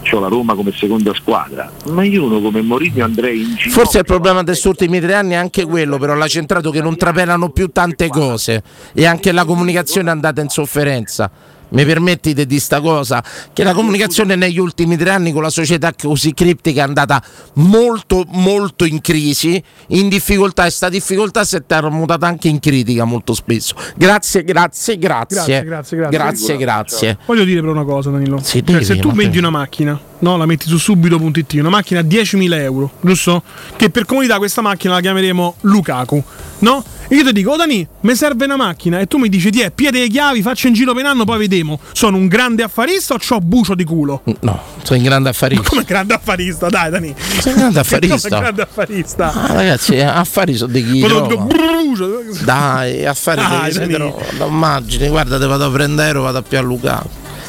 che ho la Roma come seconda squadra, ma io uno come Mourinho andrei in giro. Forse il problema questi ultimi tre anni è anche quello, però l'ha centrato che non trapelano più tante cose e anche la comunicazione è andata in sofferenza. Mi permetti di dire sta cosa? Che la comunicazione negli ultimi tre anni con la società così criptica è andata molto molto in crisi, in difficoltà e sta difficoltà si è tramutata anche in critica molto spesso. Grazie, grazie, grazie. Grazie, grazie, grazie. Grazie, grazie. Voglio dire però una cosa, Danilo. Sì, Cioè, dimmi, se tu vendi una macchina, no, la metti su subito.it, una macchina a 10.000 euro, giusto? Che per comodità questa macchina la chiameremo Lukaku, no? Io ti dico, oh Dani, mi serve una macchina e tu mi dici, ti piede le chiavi, faccio in giro per anno, poi vediamo. Sono un grande affarista o c'ho bucio di culo? No, sono in grande affarista. Come grande affarista, dai Dani. Sei un grande affarista. Come grande affarista. Ah, ragazzi, affari sono di chi brucio. Dai, affari Dai, che si Dani. trovano. Immagini, guarda, te vado a prendere, vado a più a Luca.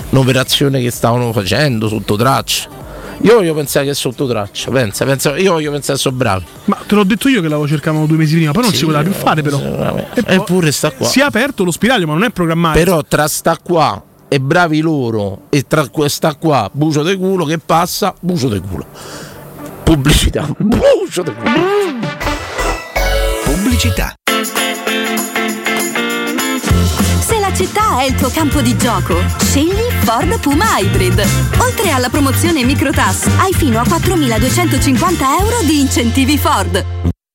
Un'operazione che stavano facendo sotto traccia. Io voglio pensare che è sotto traccia, pensa, pensa, io voglio pensare che sono bravi. Ma te l'ho detto io che l'avevo cercato due mesi prima, poi non Sì, si poteva più fare però. E Eppure sta qua. Si è aperto lo spiraglio, ma non è programmato. Però tra sta qua e bravi loro e tra questa qua, bucio de culo che passa, bucio de culo. Pubblicità, bucio de culo. Pubblicità. Città è il tuo campo di gioco, scegli Ford Puma Hybrid. Oltre alla promozione microtax, hai fino a 4.250 euro di incentivi Ford.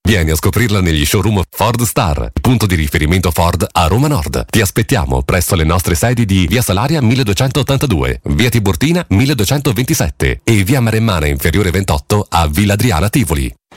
Vieni a scoprirla negli showroom Ford Star, punto di riferimento Ford a Roma Nord. Ti aspettiamo presso le nostre sedi di Via Salaria 1282, Via Tiburtina 1227 e Via Maremmana Inferiore 28 a Villa Adriana Tivoli.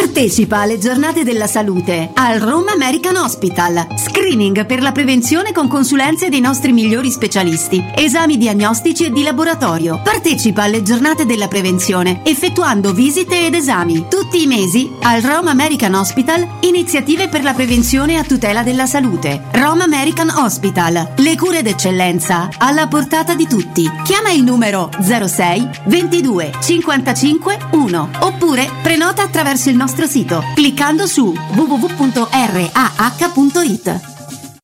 Partecipa alle giornate della salute al Roma American Hospital. Screening per la prevenzione con consulenze dei nostri migliori specialisti. Esami diagnostici e di laboratorio. Partecipa alle giornate della prevenzione effettuando visite ed esami. Tutti i mesi al Roma American Hospital iniziative per la prevenzione a tutela della salute. Roma American Hospital. Le cure d'eccellenza alla portata di tutti. Chiama il numero 06 22 55 1 oppure prenota attraverso il nostro sito cliccando su www.rah.it.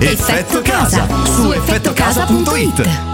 Effetto Casa su effettocasa.it.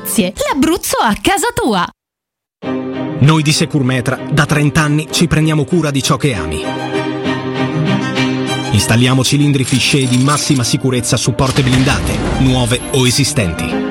l'Abruzzo a casa tua. Noi di Securmetra da 30 anni ci prendiamo cura di ciò che ami. Installiamo cilindri fisce di massima sicurezza su porte blindate, nuove o esistenti.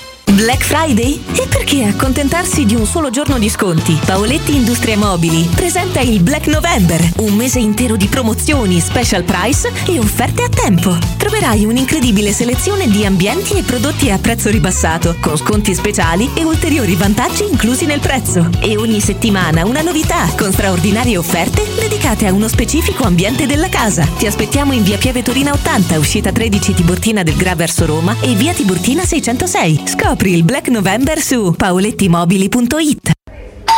Black Friday? E perché accontentarsi di un solo giorno di sconti? Paoletti Industrie Mobili presenta il Black November, un mese intero di promozioni, special price e offerte a tempo. Troverai un'incredibile selezione di ambienti e prodotti a prezzo ribassato, con sconti speciali e ulteriori vantaggi inclusi nel prezzo. E ogni settimana una novità, con straordinarie offerte dedicate a uno specifico ambiente della casa. Ti aspettiamo in via Pieve Torina 80, uscita 13 Tiburtina del Gra verso Roma e via Tiburtina 606. Scopri il Black November su paolettimobili.it.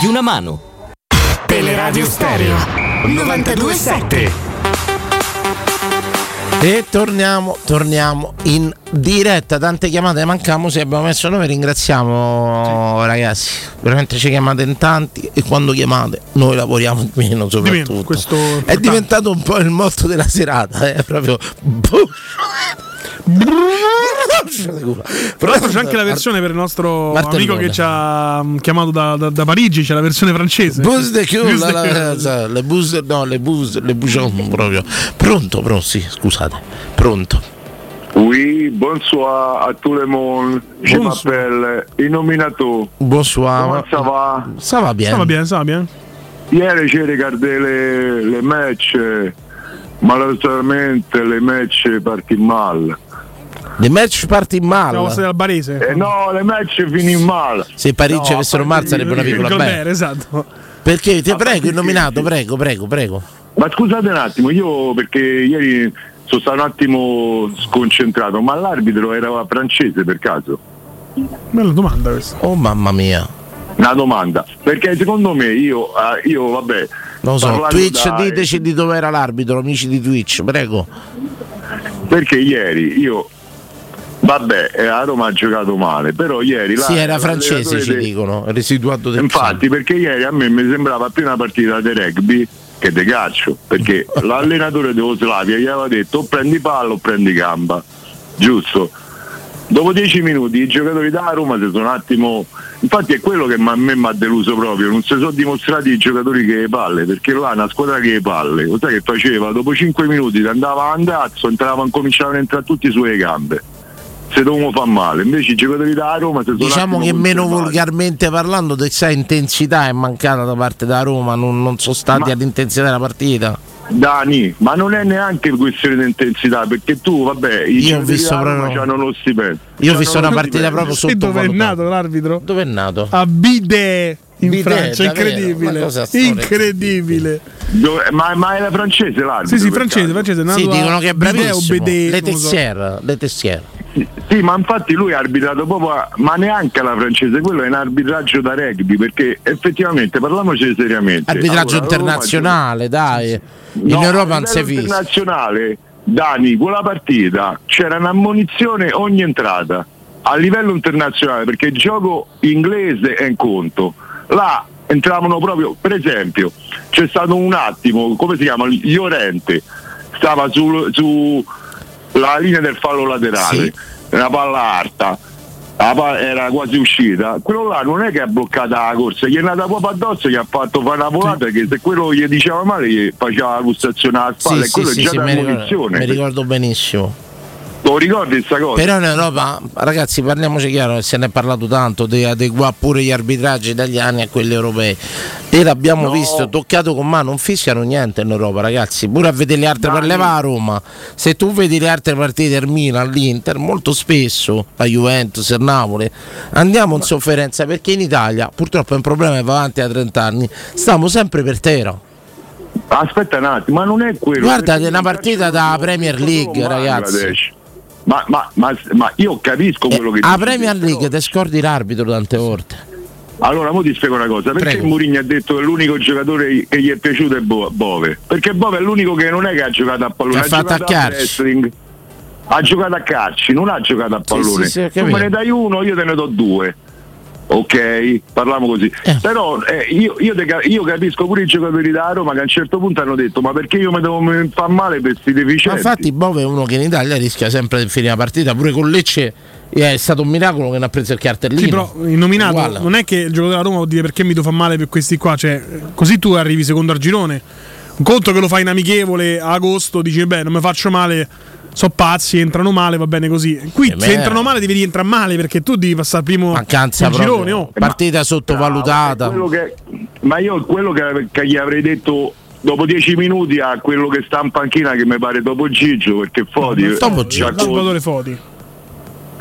di una mano. Teleradio Stereo 927 E torniamo, torniamo in diretta. Tante chiamate mancamo, se abbiamo messo noi, ringraziamo ragazzi. Veramente ci chiamate in tanti e quando chiamate noi lavoriamo di meno soprattutto. meno, questo è diventato un po' il motto della serata, è proprio Tra l'altro c'è anche la versione per il nostro Martellone. amico che ci ha mm, chiamato da, da- da Parigi, c'è la versione francese. Bus de de la- Cure. la- le bus, no, le bus, le bouchon proprio. Pronto, pronto, sì, scusate, pronto. Oui, bonsoir à tout le monde. Je m'appelle Innominato. Bonsoir. Comment ça va? Ça va bien. Ça va bien, ça va bien. Ieri j'ai regardé les, les matchs. Malheureusement, les matchs parti mal. Le match parti male. Barese. Eh no, le match finì male. Se Parigi No, avessero a male sarebbe una piccola bella. esatto. Perché ti prego, il nominato, prego, prego, prego. Ma scusate un attimo, io perché ieri sono stato un attimo sconcentrato, ma l'arbitro era francese per caso? Bella domanda questa. Oh mamma mia. Una domanda, perché secondo me io, eh, io vabbè... Non lo so, Twitch, da- diteci di dove era l'arbitro, amici di Twitch, prego. Perché ieri io... Vabbè, eh, a Roma ha giocato male, però ieri... Sì, là- era francese, ci de- dicono, residuato del Infatti, perché ieri a me mi sembrava più una partita di rugby che di calcio, perché l'allenatore dell'Oslavia gli aveva detto o prendi palla o prendi gamba, giusto? Dopo dieci minuti i giocatori da Roma si sono un attimo. Infatti è quello che a me mi ha deluso proprio, non si sono dimostrati i giocatori che le palle, perché là una squadra che le palle, lo sai che faceva? Dopo cinque minuti ti andava a andazzo, entravano, cominciavano a entrare tutti sulle gambe. Se dovevamo fa male, invece i giocatori da Roma sono un Diciamo che meno volgarmente parlando, questa intensità è mancata da parte della Roma, non, non sono stati all'intensità della partita. Dani, ma non è neanche questione di intensità, perché tu, vabbè, i Io ho visto da Roma proprio- lo stipendio. Io ho visto una partita proprio E dove è nato l'arbitro? Dove è nato? A Bidet in Bidet, Francia, incredibile. Incredibile. Dove- ma, ma era francese l'arbitro? Sì, sì, francese, francese. nato Sì, dicono che è bravissimo. Bidet, Le lo so. tessiere, le tessiere. Sì, sì, ma infatti lui ha arbitrato proprio, a- ma neanche alla francese, quello è un arbitraggio da rugby, perché effettivamente, parliamoci seriamente. Arbitraggio Allora, Roma internazionale, dai. In No, Europa non si è visto. internazionale, Dani, quella partita c'era un'ammonizione ogni entrata a livello internazionale perché il gioco inglese è in conto. Là entravano proprio, per esempio, c'è stato un attimo, come si chiama? Llorente, stava sul- su linea del fallo laterale, una palla alta. la pa- era quasi uscita, quello là non è che ha bloccato la corsa, gli è andata proprio addosso, gli ha fatto fare una volata che se quello gli diceva male gli faceva la lussazione alla spalla Sì, e quello sì, è sì, già sì, ricordo, munizione. mi ricordo benissimo. Lo ricordi questa cosa? Però in Europa, ragazzi, parliamoci chiaro, se ne è parlato tanto di adeguare pure gli arbitraggi italiani a quelli europei. E l'abbiamo No. visto, toccato con mano, non fischiano niente in Europa, ragazzi. Pure a vedere le altre partite, va a Roma. Se tu vedi le altre partite del Milan, l'Inter, molto spesso, la Juventus, il Napoli, andiamo in sofferenza perché in Italia purtroppo è un problema che va avanti da 30 anni. Stiamo sempre per terra. Aspetta un attimo, ma non è quello. Guardate perché una partita da Premier League, ragazzi. Ma, ma- ma- ma io capisco quello che A Premier League ti scordi l'arbitro tante volte. Allora, mo ti spiego una cosa, perché Prego. Mourinho ha detto che l'unico giocatore che gli è piaciuto è Bo- Bove? Perché Bove è l'unico che non è che ha giocato a pallone, ha ha, fatto giocato a wrestling, ha giocato a calci, non ha giocato a pallone. sì, sì, ho tu me ne dai uno, io te ne do due. Ok, parliamo così. Eh. Però eh, io, io io capisco pure i giocatori da Roma che a un certo punto hanno detto ma perché io mi devo far male per questi Ma deficienti? infatti Bove è uno che in Italia rischia sempre di finire la partita, pure con Lecce è stato un miracolo che non ha preso il cartellino. Sì, però il nominato Uguale. non è che il giocatore della Roma vuol dire perché mi devo far male per questi qua, cioè così tu arrivi secondo al girone. Un conto che lo fai in amichevole a agosto, dici beh non mi faccio male, so pazzi, entrano male, va bene così. Qui Eh, se beh. entrano male devi rientrare male perché tu devi passare primo Mancanza il girone. Oh. Partita sottovalutata. Quello che- ma io quello che, che gli avrei detto dopo dieci minuti a quello che sta in panchina che mi pare dopo Gigio perché Fodi Dopo Gigio. Salvatore Foti.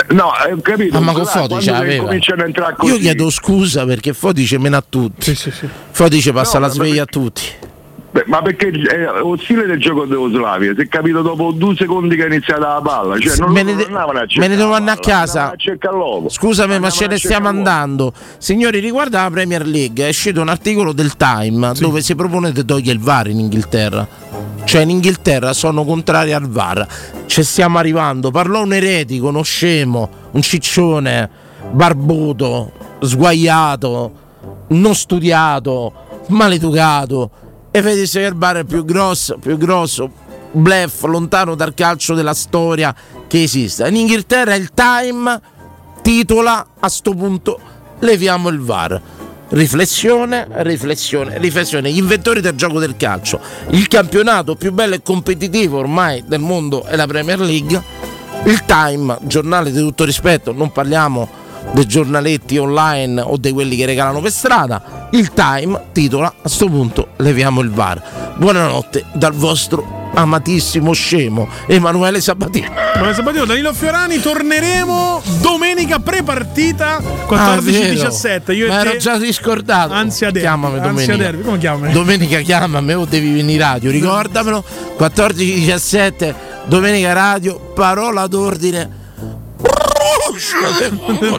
no eh, ho capito Ah, ma con quando ce l'aveva. Io chiedo scusa perché Fodi ci mena a tutti. Sì, sì, sì. Fodi ci passa No, la sveglia a tutti. Beh, ma perché è lo stile del gioco dell'Eugoslavia si è capito dopo due secondi che è iniziata la palla cioè non, me, ne, a me ne devo andare a casa. a. Scusami, ma ce ne stiamo andando. Signori, riguarda la Premier League, è uscito un articolo del Time dove si propone di togliere il VAR in Inghilterra. Cioè in Inghilterra sono contrari al VAR. Ci stiamo arrivando. Parlò un eretico, uno scemo, un ciccione, barbuto, sguaiato, non studiato, maleducato. E vedi se il VAR è più grosso, più grosso, blef, lontano dal calcio della storia che esista. In Inghilterra il Time titola a sto punto leviamo il VAR. Riflessione, riflessione, riflessione. Gli inventori del gioco del calcio. Il campionato più bello e competitivo ormai del mondo è la Premier League. Il Time, giornale di tutto rispetto, non parliamo dei giornaletti online o di quelli che regalano per strada. Il Time titola a sto punto leviamo il VAR. Buonanotte dal vostro amatissimo scemo Emanuele Sabatino. Buon sabato, Danilo Fiorani, torneremo domenica pre-partita Ah, vero. 14-17. Io e Ma te- ero già riscordato. Ansia derby. Chiamami Ansia domenica. derby, come chiami? Domenica chiamami o devi venire radio, ricordamelo. 14-17, domenica radio, parola d'ordine. 是。不是